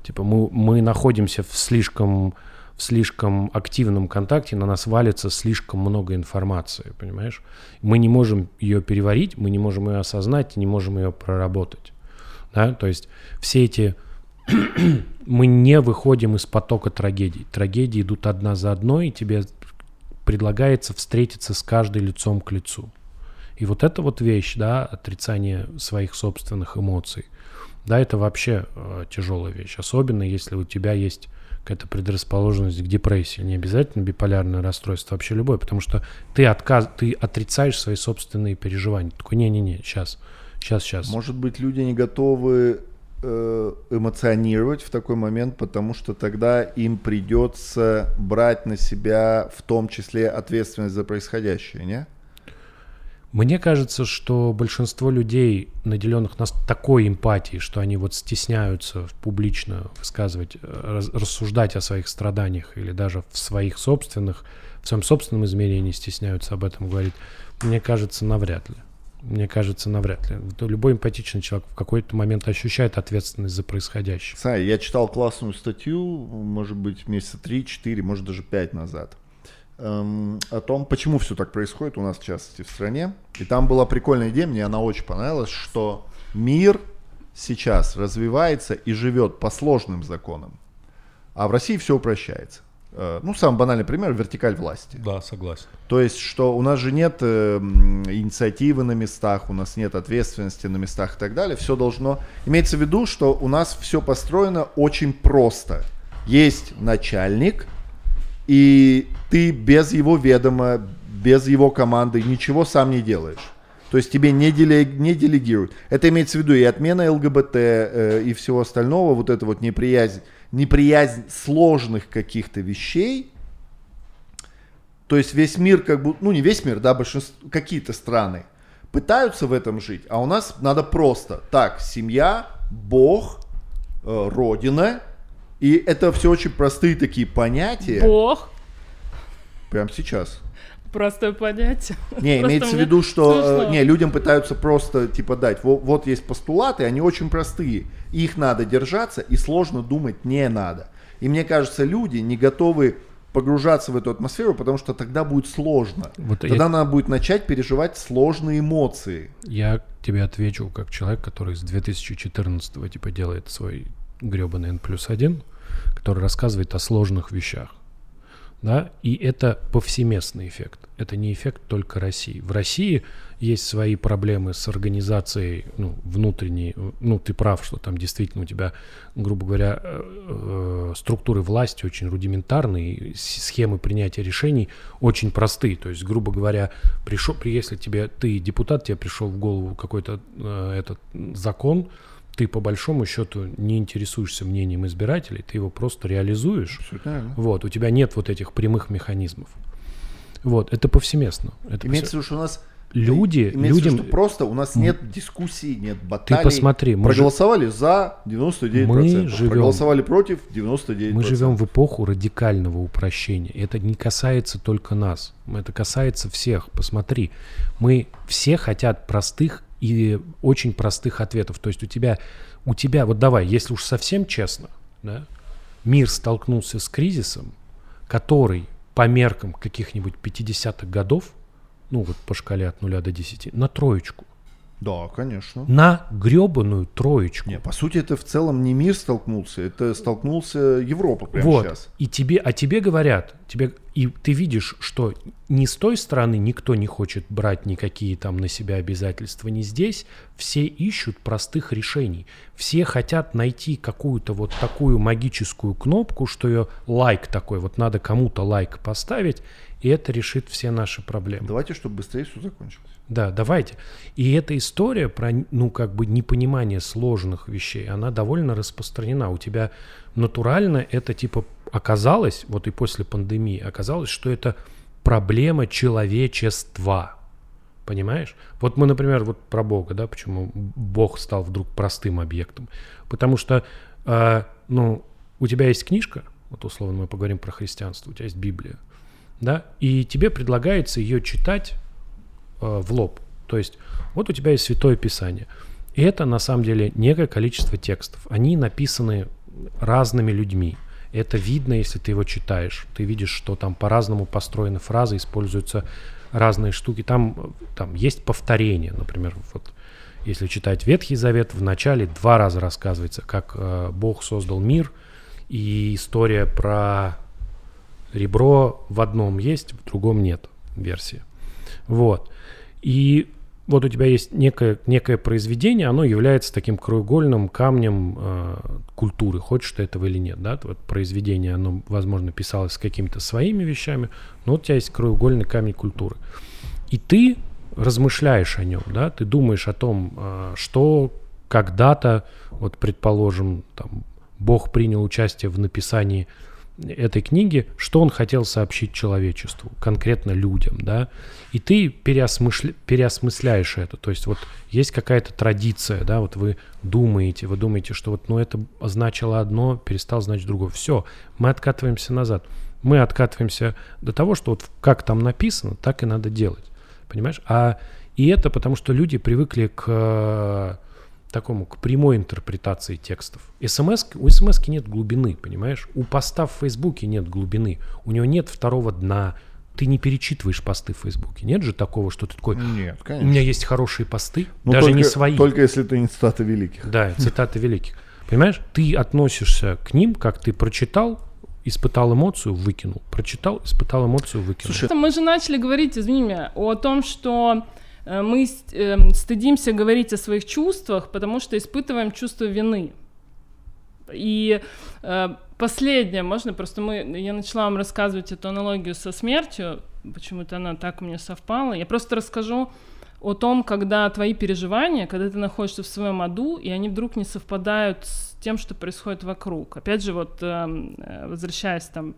типа мы мы находимся в слишком в слишком активном контакте, на нас валится слишком много информации, понимаешь? Мы не можем ее переварить, мы не можем ее осознать, не можем ее проработать. Да? То есть все эти... мы не выходим из потока трагедий. Трагедии идут одна за одной, и тебе предлагается встретиться с каждой лицом к лицу. И вот эта вот вещь, да, отрицание своих собственных эмоций, да, это вообще э, тяжелая вещь. Особенно если у тебя есть какая-то предрасположенность к депрессии. Не обязательно биполярное расстройство, вообще любое, потому что ты, отказ, ты отрицаешь свои собственные переживания. Ты такой, не-не-не, сейчас, сейчас, сейчас. Может быть, люди не готовы э, эмоционировать в такой момент, потому что тогда им придется брать на себя в том числе ответственность за происходящее, не? Мне кажется, что большинство людей, наделенных нас такой эмпатией, что они вот стесняются публично высказывать, э, рассуждать о своих страданиях или даже в своих собственных, в своем собственном измерении стесняются об этом говорить, мне кажется, навряд ли. Мне кажется, навряд ли. Любой эмпатичный человек в какой-то момент ощущает ответственность за происходящее. Сай, я читал классную статью, может быть, месяца 3-4, может даже 5 назад, эм, о том, почему все так происходит у нас, в частности, в стране. И там была прикольная идея, мне она очень понравилась, что мир сейчас развивается и живет по сложным законам, а в России все упрощается. Э, Ну, самый банальный пример – вертикаль власти. Да, согласен. То есть, что у нас же нет э, инициативы на местах, у нас нет ответственности на местах и так далее. Все должно... Имеется в виду, что у нас все построено очень просто. Есть начальник, и ты без его ведома, без его команды ничего сам не делаешь. То есть тебе не, деле- не делегируют. Это имеется в виду и отмена ЛГБТ, э, и всего остального, вот это вот неприязнь, неприязнь сложных каких-то вещей, то есть весь мир как бы, ну не весь мир, да, большинство, какие-то страны пытаются в этом жить, а у нас надо просто так, семья, Бог, э, Родина, и это все очень простые такие понятия. Бог, Прямо сейчас. простое понятие. Не, Просто имеется в виду, что э, смешно. не, людям пытаются просто типа дать. Вот, вот есть постулаты, они очень простые. Их надо держаться, и сложно думать не надо. И мне кажется, люди не готовы погружаться в эту атмосферу, потому что тогда будет сложно. Вот я- тогда надо будет начать переживать сложные эмоции. Я тебе отвечу как человек, который с 2014 типа делает свой гребаный N плюс один, который рассказывает о сложных вещах. Да? И это повсеместный эффект. Это не эффект только России. В России есть свои проблемы с организацией ну, внутренней. Ну, ты прав, что там действительно у тебя, грубо говоря, э, э, структуры власти очень рудиментарные, схемы принятия решений очень простые. То есть, грубо говоря, пришел, при- если тебе ты депутат, тебе пришел в голову какой-то э, этот закон, ты по большому счету не интересуешься мнением избирателей, ты его просто реализуешь. Абсолютно. Вот, у тебя нет вот этих прямых механизмов. Вот, это повсеместно. Это Имеется в виду, что у нас Люди, имеется в виду, людям, что просто у нас нет дискуссий, нет баталий. посмотри, мы проголосовали за 99%, Мы живем- проголосовали против 99%. мы живем в эпоху радикального упрощения. Это не касается только нас. Это касается всех. Посмотри, мы все хотят простых и очень простых ответов. То есть у тебя, у тебя, вот давай, если уж совсем честно, да, мир столкнулся с кризисом, который по меркам каких-нибудь 50-х годов ну вот по шкале от 0 до 10, на троечку. Да, конечно. На гребаную троечку. Не, по сути, это в целом не мир столкнулся, это столкнулся Европа прямо вот. сейчас. И тебе, а тебе говорят, тебе, и ты видишь, что ни с той стороны никто не хочет брать никакие там на себя обязательства, ни здесь. Все ищут простых решений. Все хотят найти какую-то вот такую магическую кнопку, что ее лайк такой, вот надо кому-то лайк поставить, и это решит все наши проблемы. Давайте, чтобы быстрее все закончилось. Да, давайте. И эта история про, ну, как бы непонимание сложных вещей, она довольно распространена. У тебя натурально это типа оказалось, вот и после пандемии, оказалось, что это проблема человечества. Понимаешь? Вот мы, например, вот про Бога, да, почему Бог стал вдруг простым объектом. Потому что, э, ну, у тебя есть книжка, вот условно мы поговорим про христианство, у тебя есть Библия, да, и тебе предлагается ее читать э, в лоб. То есть вот у тебя есть Святое Писание. И это на самом деле некое количество текстов. Они написаны разными людьми. Это видно, если ты его читаешь. Ты видишь, что там по-разному построены фразы, используются разные штуки. Там, там есть повторение, например, вот если читать Ветхий Завет, в начале два раза рассказывается, как э, Бог создал мир, и история про ребро в одном есть, в другом нет версии. Вот. И вот у тебя есть некое, некое произведение, оно является таким краеугольным камнем э, культуры, хочешь ты этого или нет. Да? Вот произведение, оно, возможно, писалось с какими-то своими вещами, но у тебя есть краеугольный камень культуры. И ты размышляешь о нем, да, ты думаешь о том, э, что когда-то, вот предположим, там, Бог принял участие в написании этой книги, что он хотел сообщить человечеству, конкретно людям, да, и ты переосмысля... переосмысляешь это, то есть вот есть какая-то традиция, да, вот вы думаете, вы думаете, что вот, ну, это значило одно, перестал значить другое, все, мы откатываемся назад, мы откатываемся до того, что вот как там написано, так и надо делать, понимаешь, а и это потому, что люди привыкли к такому, к прямой интерпретации текстов. СМС, у смс нет глубины, понимаешь? У поста в Фейсбуке нет глубины, у него нет второго дна, ты не перечитываешь посты в Фейсбуке. Нет же такого, что ты такой, Нет, у конечно. меня есть хорошие посты, Ну, даже только, не свои. Только если это не цитаты великих. Да, цитаты великих. Понимаешь, ты относишься к ним, как ты прочитал, испытал эмоцию, выкинул. Прочитал, испытал эмоцию, выкинул. Слушай, мы же начали говорить, извини меня, о том, что мы с- эм, стыдимся говорить о своих чувствах, потому что испытываем чувство вины. И э, последнее, можно просто мы, я начала вам рассказывать эту аналогию со смертью, почему-то она так у меня совпала. Я просто расскажу о том, когда твои переживания, когда ты находишься в своем аду, и они вдруг не совпадают с тем, что происходит вокруг. Опять же, вот эм, э, возвращаясь там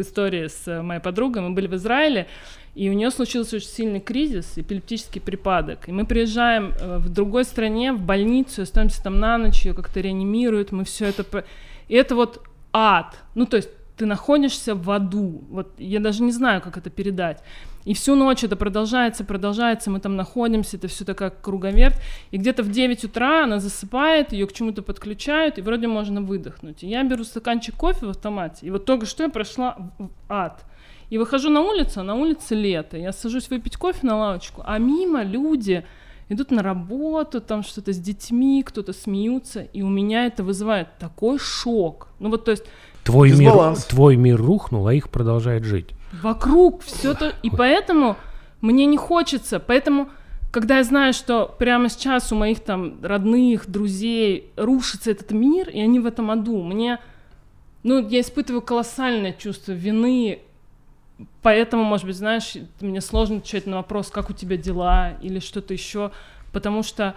к истории с э, моей подругой, мы были в Израиле, и у нее случился очень сильный кризис, эпилептический припадок. И мы приезжаем э, в другой стране, в больницу, остаемся там на ночь, ее как-то реанимируют, мы все это... И это вот ад. Ну, то есть ты находишься в аду. Вот я даже не знаю, как это передать. И всю ночь это продолжается, продолжается, мы там находимся, это все такая круговерть. И где-то в 9 утра она засыпает, ее к чему-то подключают, и вроде можно выдохнуть. И я беру стаканчик кофе в автомате, и вот только что я прошла в ад. И выхожу на улицу, а на улице лето. Я сажусь выпить кофе на лавочку, а мимо люди идут на работу, там что-то с детьми, кто-то смеются, и у меня это вызывает такой шок. Ну вот, то есть Твой мир, твой мир рухнул, а их продолжает жить. вокруг все то, и поэтому мне не хочется, поэтому когда я знаю, что прямо сейчас у моих там родных, друзей рушится этот мир, и они в этом аду, мне, ну, я испытываю колоссальное чувство вины, поэтому, может быть, знаешь, мне сложно отвечать на вопрос, как у тебя дела или что-то еще, потому что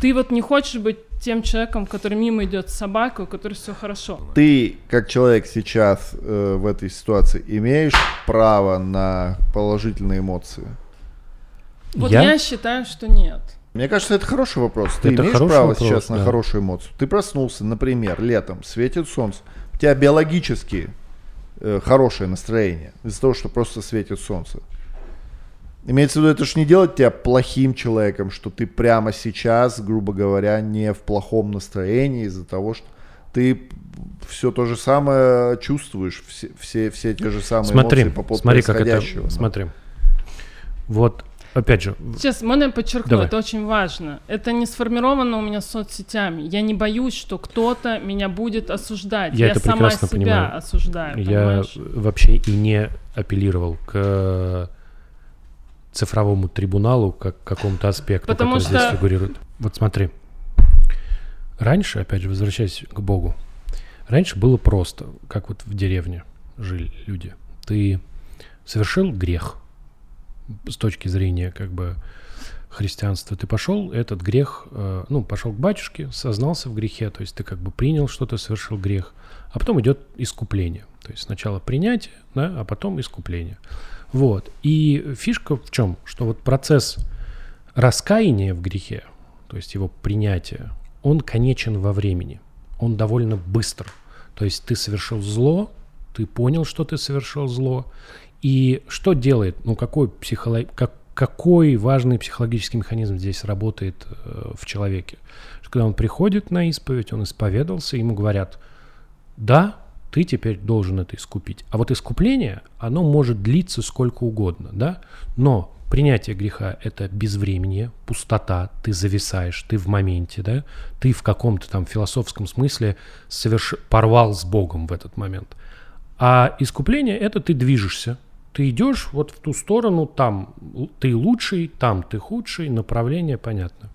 ты вот не хочешь быть тем человеком, который мимо идет с собакой, у которой все хорошо. Ты, как человек сейчас э, в этой ситуации, имеешь право на положительные эмоции? Вот Я? я, считаю, что нет. Мне кажется, это хороший вопрос. Ты Это имеешь право вопрос, сейчас на да. хорошую эмоцию? Ты проснулся, например, летом, светит солнце. У тебя биологически э, хорошее настроение из-за того, что просто светит солнце. Имеется в виду, это ж не делать тебя плохим человеком, что ты прямо сейчас, грубо говоря, не в плохом настроении из-за того, что ты все то же самое чувствуешь, все, все, все те же самые Смотри, эмоции по поводу смотри, как это. Ну, смотри. Вот, опять же, Сейчас, можно я подчеркну, Давай. это очень важно. Это не сформировано у меня соцсетями. Я не боюсь, что кто-то меня будет осуждать. Я Я, это сама прекрасно себя понимаю. осуждаю, я понимаешь? вообще и не апеллировал к цифровому трибуналу как какому-то аспекту, Потому который здесь что- фигурирует. Вот смотри. Раньше, опять же, возвращаясь к Богу, раньше было просто, как вот в деревне жили люди. Ты совершил грех с точки зрения как бы христианства. Ты пошел, этот грех, э, ну, пошел к батюшке, сознался в грехе, то есть ты как бы принял, что ты совершил грех, а потом идет искупление. То есть сначала принятие, да, а потом искупление. Вот. И фишка в чем? Что вот процесс раскаяния в грехе, то есть его принятия, он конечен во времени. Он довольно быстр. То есть ты совершил зло, ты понял, что ты совершил зло. И что делает, ну какой, психолог, как, какой важный психологический механизм здесь работает э, в человеке? Когда он приходит на исповедь, он исповедался, ему говорят, да, ты теперь должен это искупить. А вот искупление, оно может длиться сколько угодно, да, но принятие греха – это безвременье, пустота, ты зависаешь, ты в моменте, да, ты в каком-то там философском смысле соверш... порвал с Богом в этот момент. А искупление – это ты движешься, ты идешь вот в ту сторону, там ты лучший, там ты худший, направление понятно.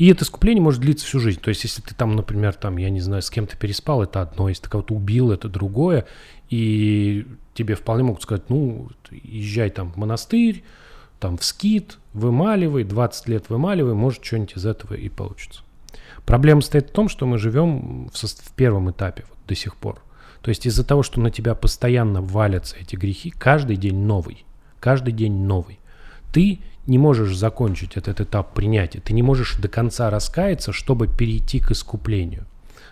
И это искупление может длиться всю жизнь. То есть, если ты там, например, там, я не знаю, с кем-то переспал, это одно, если ты кого-то убил, это другое, и тебе вполне могут сказать, ну, езжай там в монастырь, там в скит, вымаливай, 20 лет вымаливай, может, что-нибудь из этого и получится. Проблема стоит в том, что мы живем в, в первом этапе вот, до сих пор. То есть из-за того, что на тебя постоянно валятся эти грехи, каждый день новый, каждый день новый. Ты не можешь закончить этот этап принятия, ты не можешь до конца раскаяться, чтобы перейти к искуплению.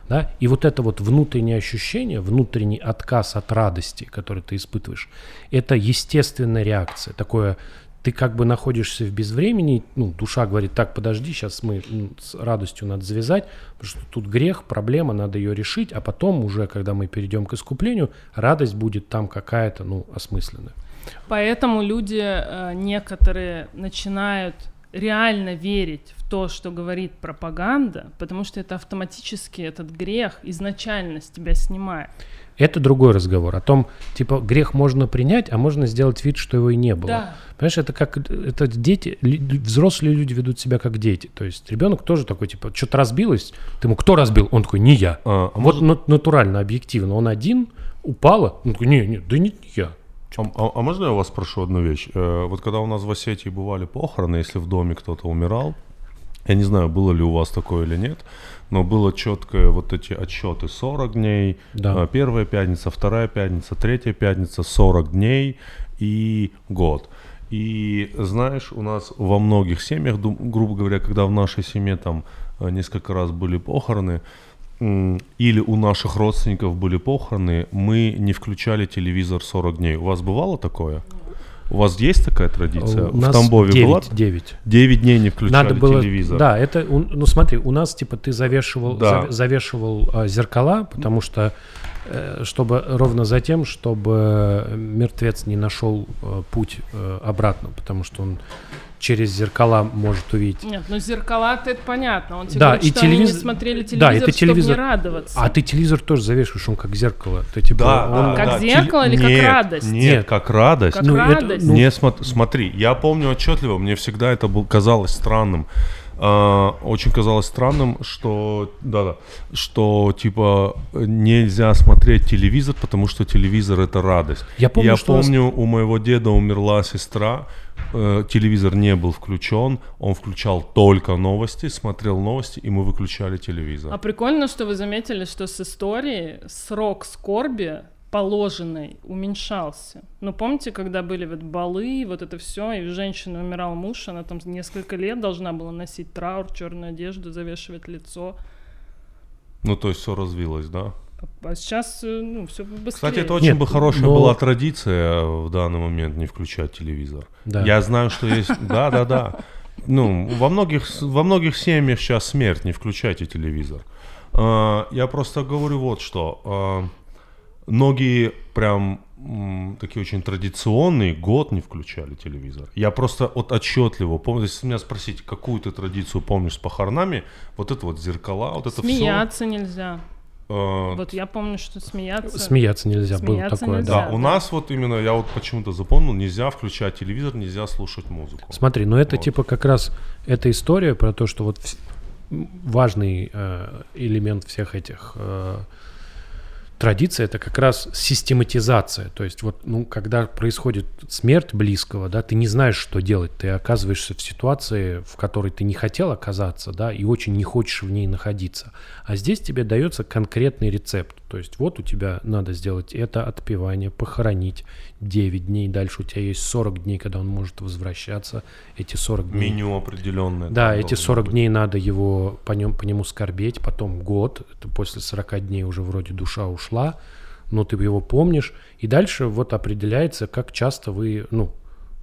Да? И вот это вот внутреннее ощущение, внутренний отказ от радости, который ты испытываешь, это естественная реакция. Такое, ты как бы находишься в безвремени, ну, душа говорит, так, подожди, сейчас мы с радостью надо завязать, потому что тут грех, проблема, надо ее решить, а потом уже, когда мы перейдем к искуплению, радость будет там какая-то, ну, осмысленная. Поэтому люди э, некоторые начинают реально верить в то, что говорит пропаганда, потому что это автоматически этот грех изначально с тебя снимает. Это другой разговор о том, типа, грех можно принять, а можно сделать вид, что его и не было. Да. Понимаешь, это как это дети, взрослые люди ведут себя как дети. То есть ребенок тоже такой, типа, что-то разбилось, ты ему кто разбил? Он такой, не я. А, а вот на- натурально, объективно. Он один, упало, он такой, не, не, да не я. А, а- а можно я у вас спрошу одну вещь? Э, вот когда у нас в Осетии бывали похороны, если в доме кто-то умирал, я не знаю, было ли у вас такое или нет, но было четкое вот эти отчеты 40 дней, Да. э, первая пятница, вторая пятница, третья пятница, 40 дней и год. И знаешь, у нас во многих семьях, грубо говоря, когда в нашей семье там э, несколько раз были похороны, или у наших родственников были похороны, мы не включали телевизор 40 дней. У вас бывало такое? У вас есть такая традиция? У в нас Тамбове 9, была? 9. 9 дней не включали Надо было, телевизор. да, это, ну смотри, у нас типа ты завешивал, Да. зав- завешивал а, зеркала, потому что э, чтобы ровно за тем, чтобы мертвец не нашел э, путь э, обратно, потому что он через зеркала может увидеть. Нет, ну зеркала-то это понятно. Он тебе Да, говорит, и что они не телевизор- смотрели телевизор, да, это чтобы телевизор- не радоваться. А ты телевизор тоже завешиваешь, он как зеркало. Ты, типа, Да, он- да, Как да. зеркало или как Нет, радость? Нет, Нет. как радость. Как Ну, это- радость. ну, Не смо- смотри, я помню отчетливо, мне всегда это был, казалось странным. А, очень казалось странным, что да, да, что типа нельзя смотреть телевизор, потому что телевизор это радость. Я помню, я что помню, у моего деда умерла сестра, э, телевизор не был включен, он включал только новости, смотрел новости, и мы выключали телевизор. А прикольно, что вы заметили, что с истории срок скорби положенный уменьшался. Ну, помните, когда были вот балы, вот это все, и у женщины умирал муж, она там несколько лет должна была носить траур, черную одежду, завешивать лицо. Ну то есть все развилось, да? А сейчас, э, ну, все быстрее. Кстати, это очень Нет, бы хорошая но- была традиция э, в данный момент не включать телевизор. Да. Я знаю, что есть. Да, да, да. Ну, во многих, во многих семьях сейчас смерть, не включайте телевизор. А, Я просто говорю вот что. А, многие прям м, такие очень традиционные год не включали телевизор. Я просто вот отчетливо помню, если меня спросить, какую ты традицию помнишь с похоронами, вот это вот зеркала, вот это Смеяться нельзя. Все. Вот я помню, что смеяться... Смеяться нельзя, было Смеяться такое, нельзя. да. Да, Да, у нас вот именно, я вот почему-то запомнил, нельзя включать телевизор, нельзя слушать музыку. Смотри, ну это Вот. типа как раз эта история про то, что вот важный э, элемент всех этих э, традиций это как раз систематизация. То есть вот, ну, когда происходит смерть близкого, да, ты не знаешь, что делать, ты оказываешься в ситуации, в которой ты не хотел оказаться, да, и очень не хочешь в ней находиться. А здесь тебе дается конкретный рецепт. То есть вот у тебя надо сделать это отпевание, похоронить 9 дней, дальше у тебя есть 40 дней, когда он может возвращаться. Эти 40 дней Меню определенное. да, эти должно 40 быть. дней надо его по, нем, по нему скорбеть, потом год, это после 40 дней уже вроде душа ушла, но ты его помнишь, и дальше вот определяется, как часто вы, ну,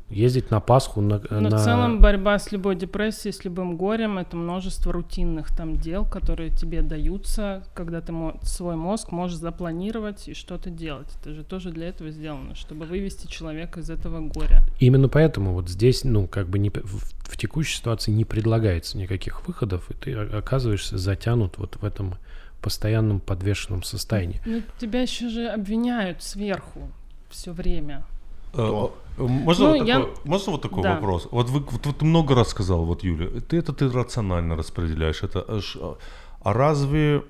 ездить на Пасху на... Но на- в целом борьба с любой депрессией, с любым горем, это множество рутинных там дел, которые тебе даются, когда ты свой мозг можешь запланировать и что-то делать. Это же тоже для этого сделано, чтобы вывести человека из этого горя. Именно поэтому вот здесь, ну, как бы не, в, в текущей ситуации не предлагается никаких выходов, и ты оказываешься затянут вот в этом постоянном подвешенном состоянии. Ну, тебя еще же обвиняют сверху все время. Э, э, Можно, Ну, вот такой, я- можно вот такой Да. вопрос? Вот вы вот, вот ты много раз сказал, вот Юля, ты это ты рационально распределяешь. Это аж, а- а разве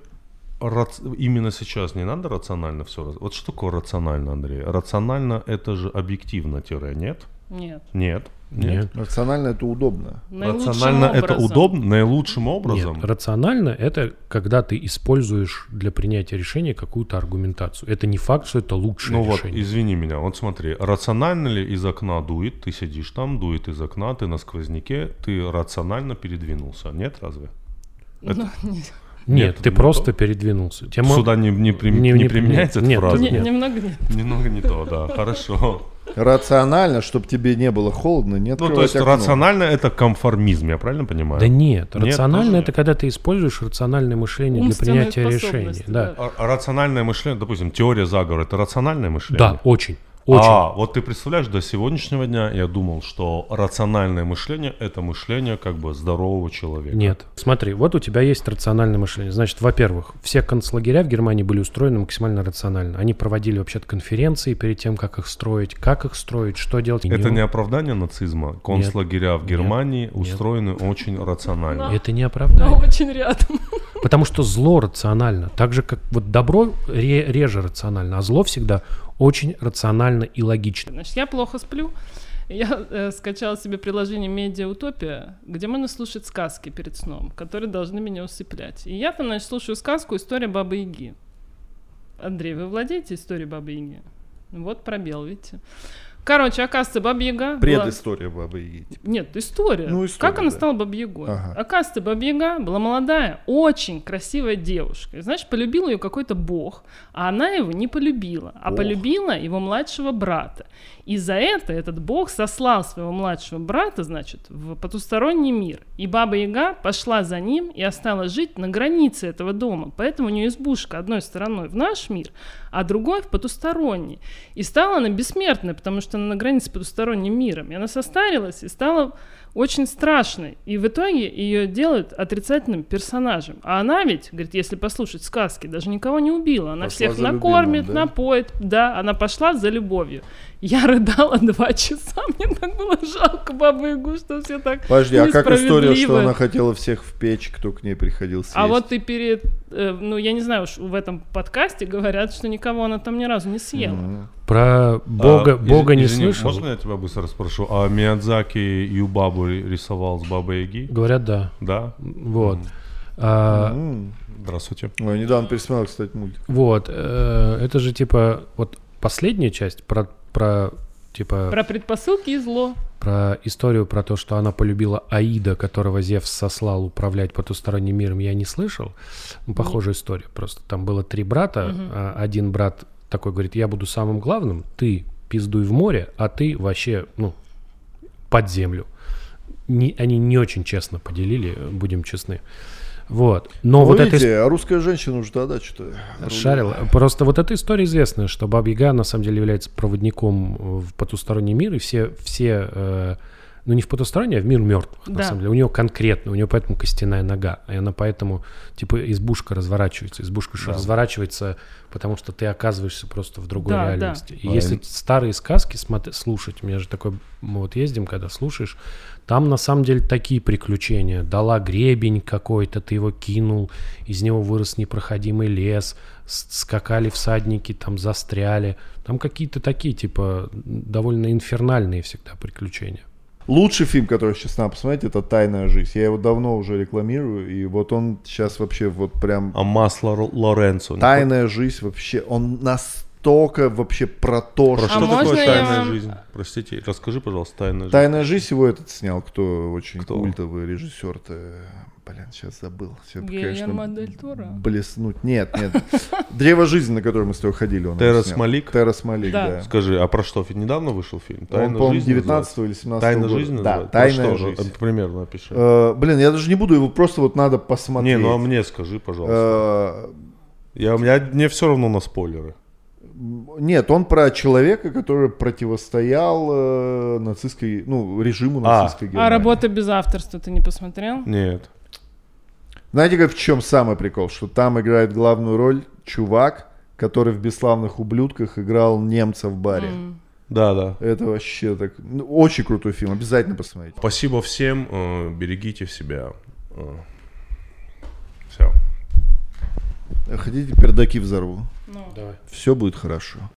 рац- именно сейчас не надо рационально все? Вот что такое рационально, Андрей? Рационально это же объективно тире, нет? Нет. Нет. Нет. Рационально это удобно. Наилучшим Рационально это образом. удобно, наилучшим образом. Нет, рационально это когда ты используешь для принятия решения какую-то аргументацию. Это не факт, что это лучшее Ну вот, решение. извини меня, вот смотри, рационально ли из окна дует, ты сидишь там, дует из окна, ты на сквозняке, ты рационально передвинулся, нет разве? Ну, нет. Нет, Нет, ты ну, просто то- передвинулся. Тема... Сюда не, не, при- Не- не не- применяется нет, эта фраза? Не- нет. немного нет. Немного не то, да, хорошо. Рационально, чтобы тебе не было холодно, не Ну, то есть окно. рационально это комформизм, я правильно понимаю? Да нет, Нет, рационально это когда ты используешь рациональное мышление для принятия решений. способности, Да, А, а рациональное мышление, допустим, теория заговора, это рациональное мышление? да, очень. Очень. А, вот ты представляешь, до сегодняшнего дня я думал, что рациональное мышление это мышление как бы здорового человека. Нет. Смотри, вот у тебя есть рациональное мышление. Значит, во-первых, все концлагеря в Германии были устроены максимально рационально. Они проводили вообще-то конференции перед тем, как их строить, как их строить, что делать. Это Не- оправдание нацизма. Концлагеря в Германии устроены очень рационально. Это не Но оправдание. очень рядом. Потому что зло рационально. Так же, как вот добро ре- реже рационально, а зло всегда очень рационально и логично. Значит, я плохо сплю. Я э, скачала себе приложение Медиа Утопия, где можно слушать сказки перед сном, которые должны меня усыплять. И я там, значит, слушаю сказку «История Бабы Яги». Андрей, вы владеете историей Бабы Яги? Вот пробел, видите. Короче, оказывается, Баба Яга... была- Предыстория бабы Яги. типа. Нет, история. Ну, история, как она да. стала Бабой Ягой? Ага. Оказывается, Баба Яга была молодая, очень красивая девушка. И, знаешь, полюбил ее какой-то бог, а она его не полюбила, а полюбила его младшего брата. И за это этот бог сослал своего младшего брата, значит, в потусторонний мир. И Баба Яга пошла за ним и осталась жить на границе этого дома. Поэтому у нее избушка одной стороной в наш мир, а другой в потусторонний. И стала она бессмертной, потому что она на границе с потусторонним миром. И она состарилась и стала очень страшной. И в итоге ее делают отрицательным персонажем. А она ведь, говорит, если послушать сказки, даже никого не убила. Она Пошла всех за любимым, накормит, да? напоит. Да, она пошла за любовью. Я рыдала два часа. Мне так было жалко бабу Ягу, что все так Подожди, а как история, что она хотела всех в печь, кто к ней приходил съесть? А вот ты перед, э, ну я не знаю, уж в этом подкасте говорят, что никого она там ни разу не съела. Про Бога, А, Бога из- не извини, слышал. Можно я тебя быстро спрошу? А Миядзаки Юбабу рисовал с Бабой Яги? Говорят, да. Да? Вот. А, М. Здравствуйте. Ой, недавно пересмотрел, кстати, мультик. вот. э, это же типа вот последняя часть про про типа Про предпосылки и зло. Про историю про то, что она полюбила Аида, которого Зевс сослал управлять потусторонним миром, я не слышал. Ну, похожая история. Просто там было три брата. А Один брат такой говорит, я буду самым главным, ты пиздуй в море, а ты вообще, ну, под землю. Не- они не очень честно поделили, будем честны. Вот. Но Ну, вот это видите, а русская женщина уже тогда что-то... Шарила. Просто вот эта история известная, что Баба Яга на самом деле является проводником э, в потусторонний мир, и все, все э, ну не в потусторонний, а в мир мертвых, на Да. самом деле. У нее конкретно, у нее поэтому костяная нога, и она поэтому, типа, избушка разворачивается. Избушка Да. разворачивается, потому что ты оказываешься просто в другой Да, да. реальности. И А, если им- старые сказки смотри, слушать, у меня же такой, мы вот ездим, когда слушаешь, там на самом деле такие приключения. Дала гребень какой-то, ты его кинул, из него вырос непроходимый лес, скакали всадники, там застряли. Там какие-то такие, типа, довольно инфернальные всегда приключения. Лучший фильм, который сейчас надо посмотреть, это «Тайная жизнь». Я его давно уже рекламирую, и вот он сейчас вообще вот прям... А масло Лоренцо. «Тайная жизнь» вообще, он настолько вообще про то, Про что... что А можно такое я тайная вам- жизнь? Простите, расскажи, пожалуйста, тайная жизнь. «Тайная жизнь» его этот снял, кто очень Кто? культовый режиссер-то. Блин, сейчас забыл. Всё, Гильермо дель Торо? Блеснуть. Нет, нет. «Древо жизни», на которое мы с тобой ходили, он Террас. Малик? Террас Малик, Да. да. Скажи, а про что? Недавно вышел фильм? Он, Тайна по-моему, жизни 19 называется? или 17 Тайна года. жизни Да, «Тайная что же? жизнь». Примерно напиши. Э, блин, я даже не буду его, просто вот надо посмотреть. Не, ну а мне скажи, пожалуйста. Э, Я, у меня, мне все равно на спойлеры. Нет, он про человека, который противостоял э, нацистской, ну, режиму А. нацистской Германии. А работа без авторства ты не посмотрел? Нет. Знаете, как в чем самый прикол? Что там играет главную роль чувак, который в «Бесславных ублюдках» играл немца в баре. М. Да, да. Это вообще так... ну, очень крутой фильм, обязательно посмотрите. Спасибо всем. э, берегите себя. Все. Хотите, пердаки взорву? Ну. Давай. Все будет хорошо.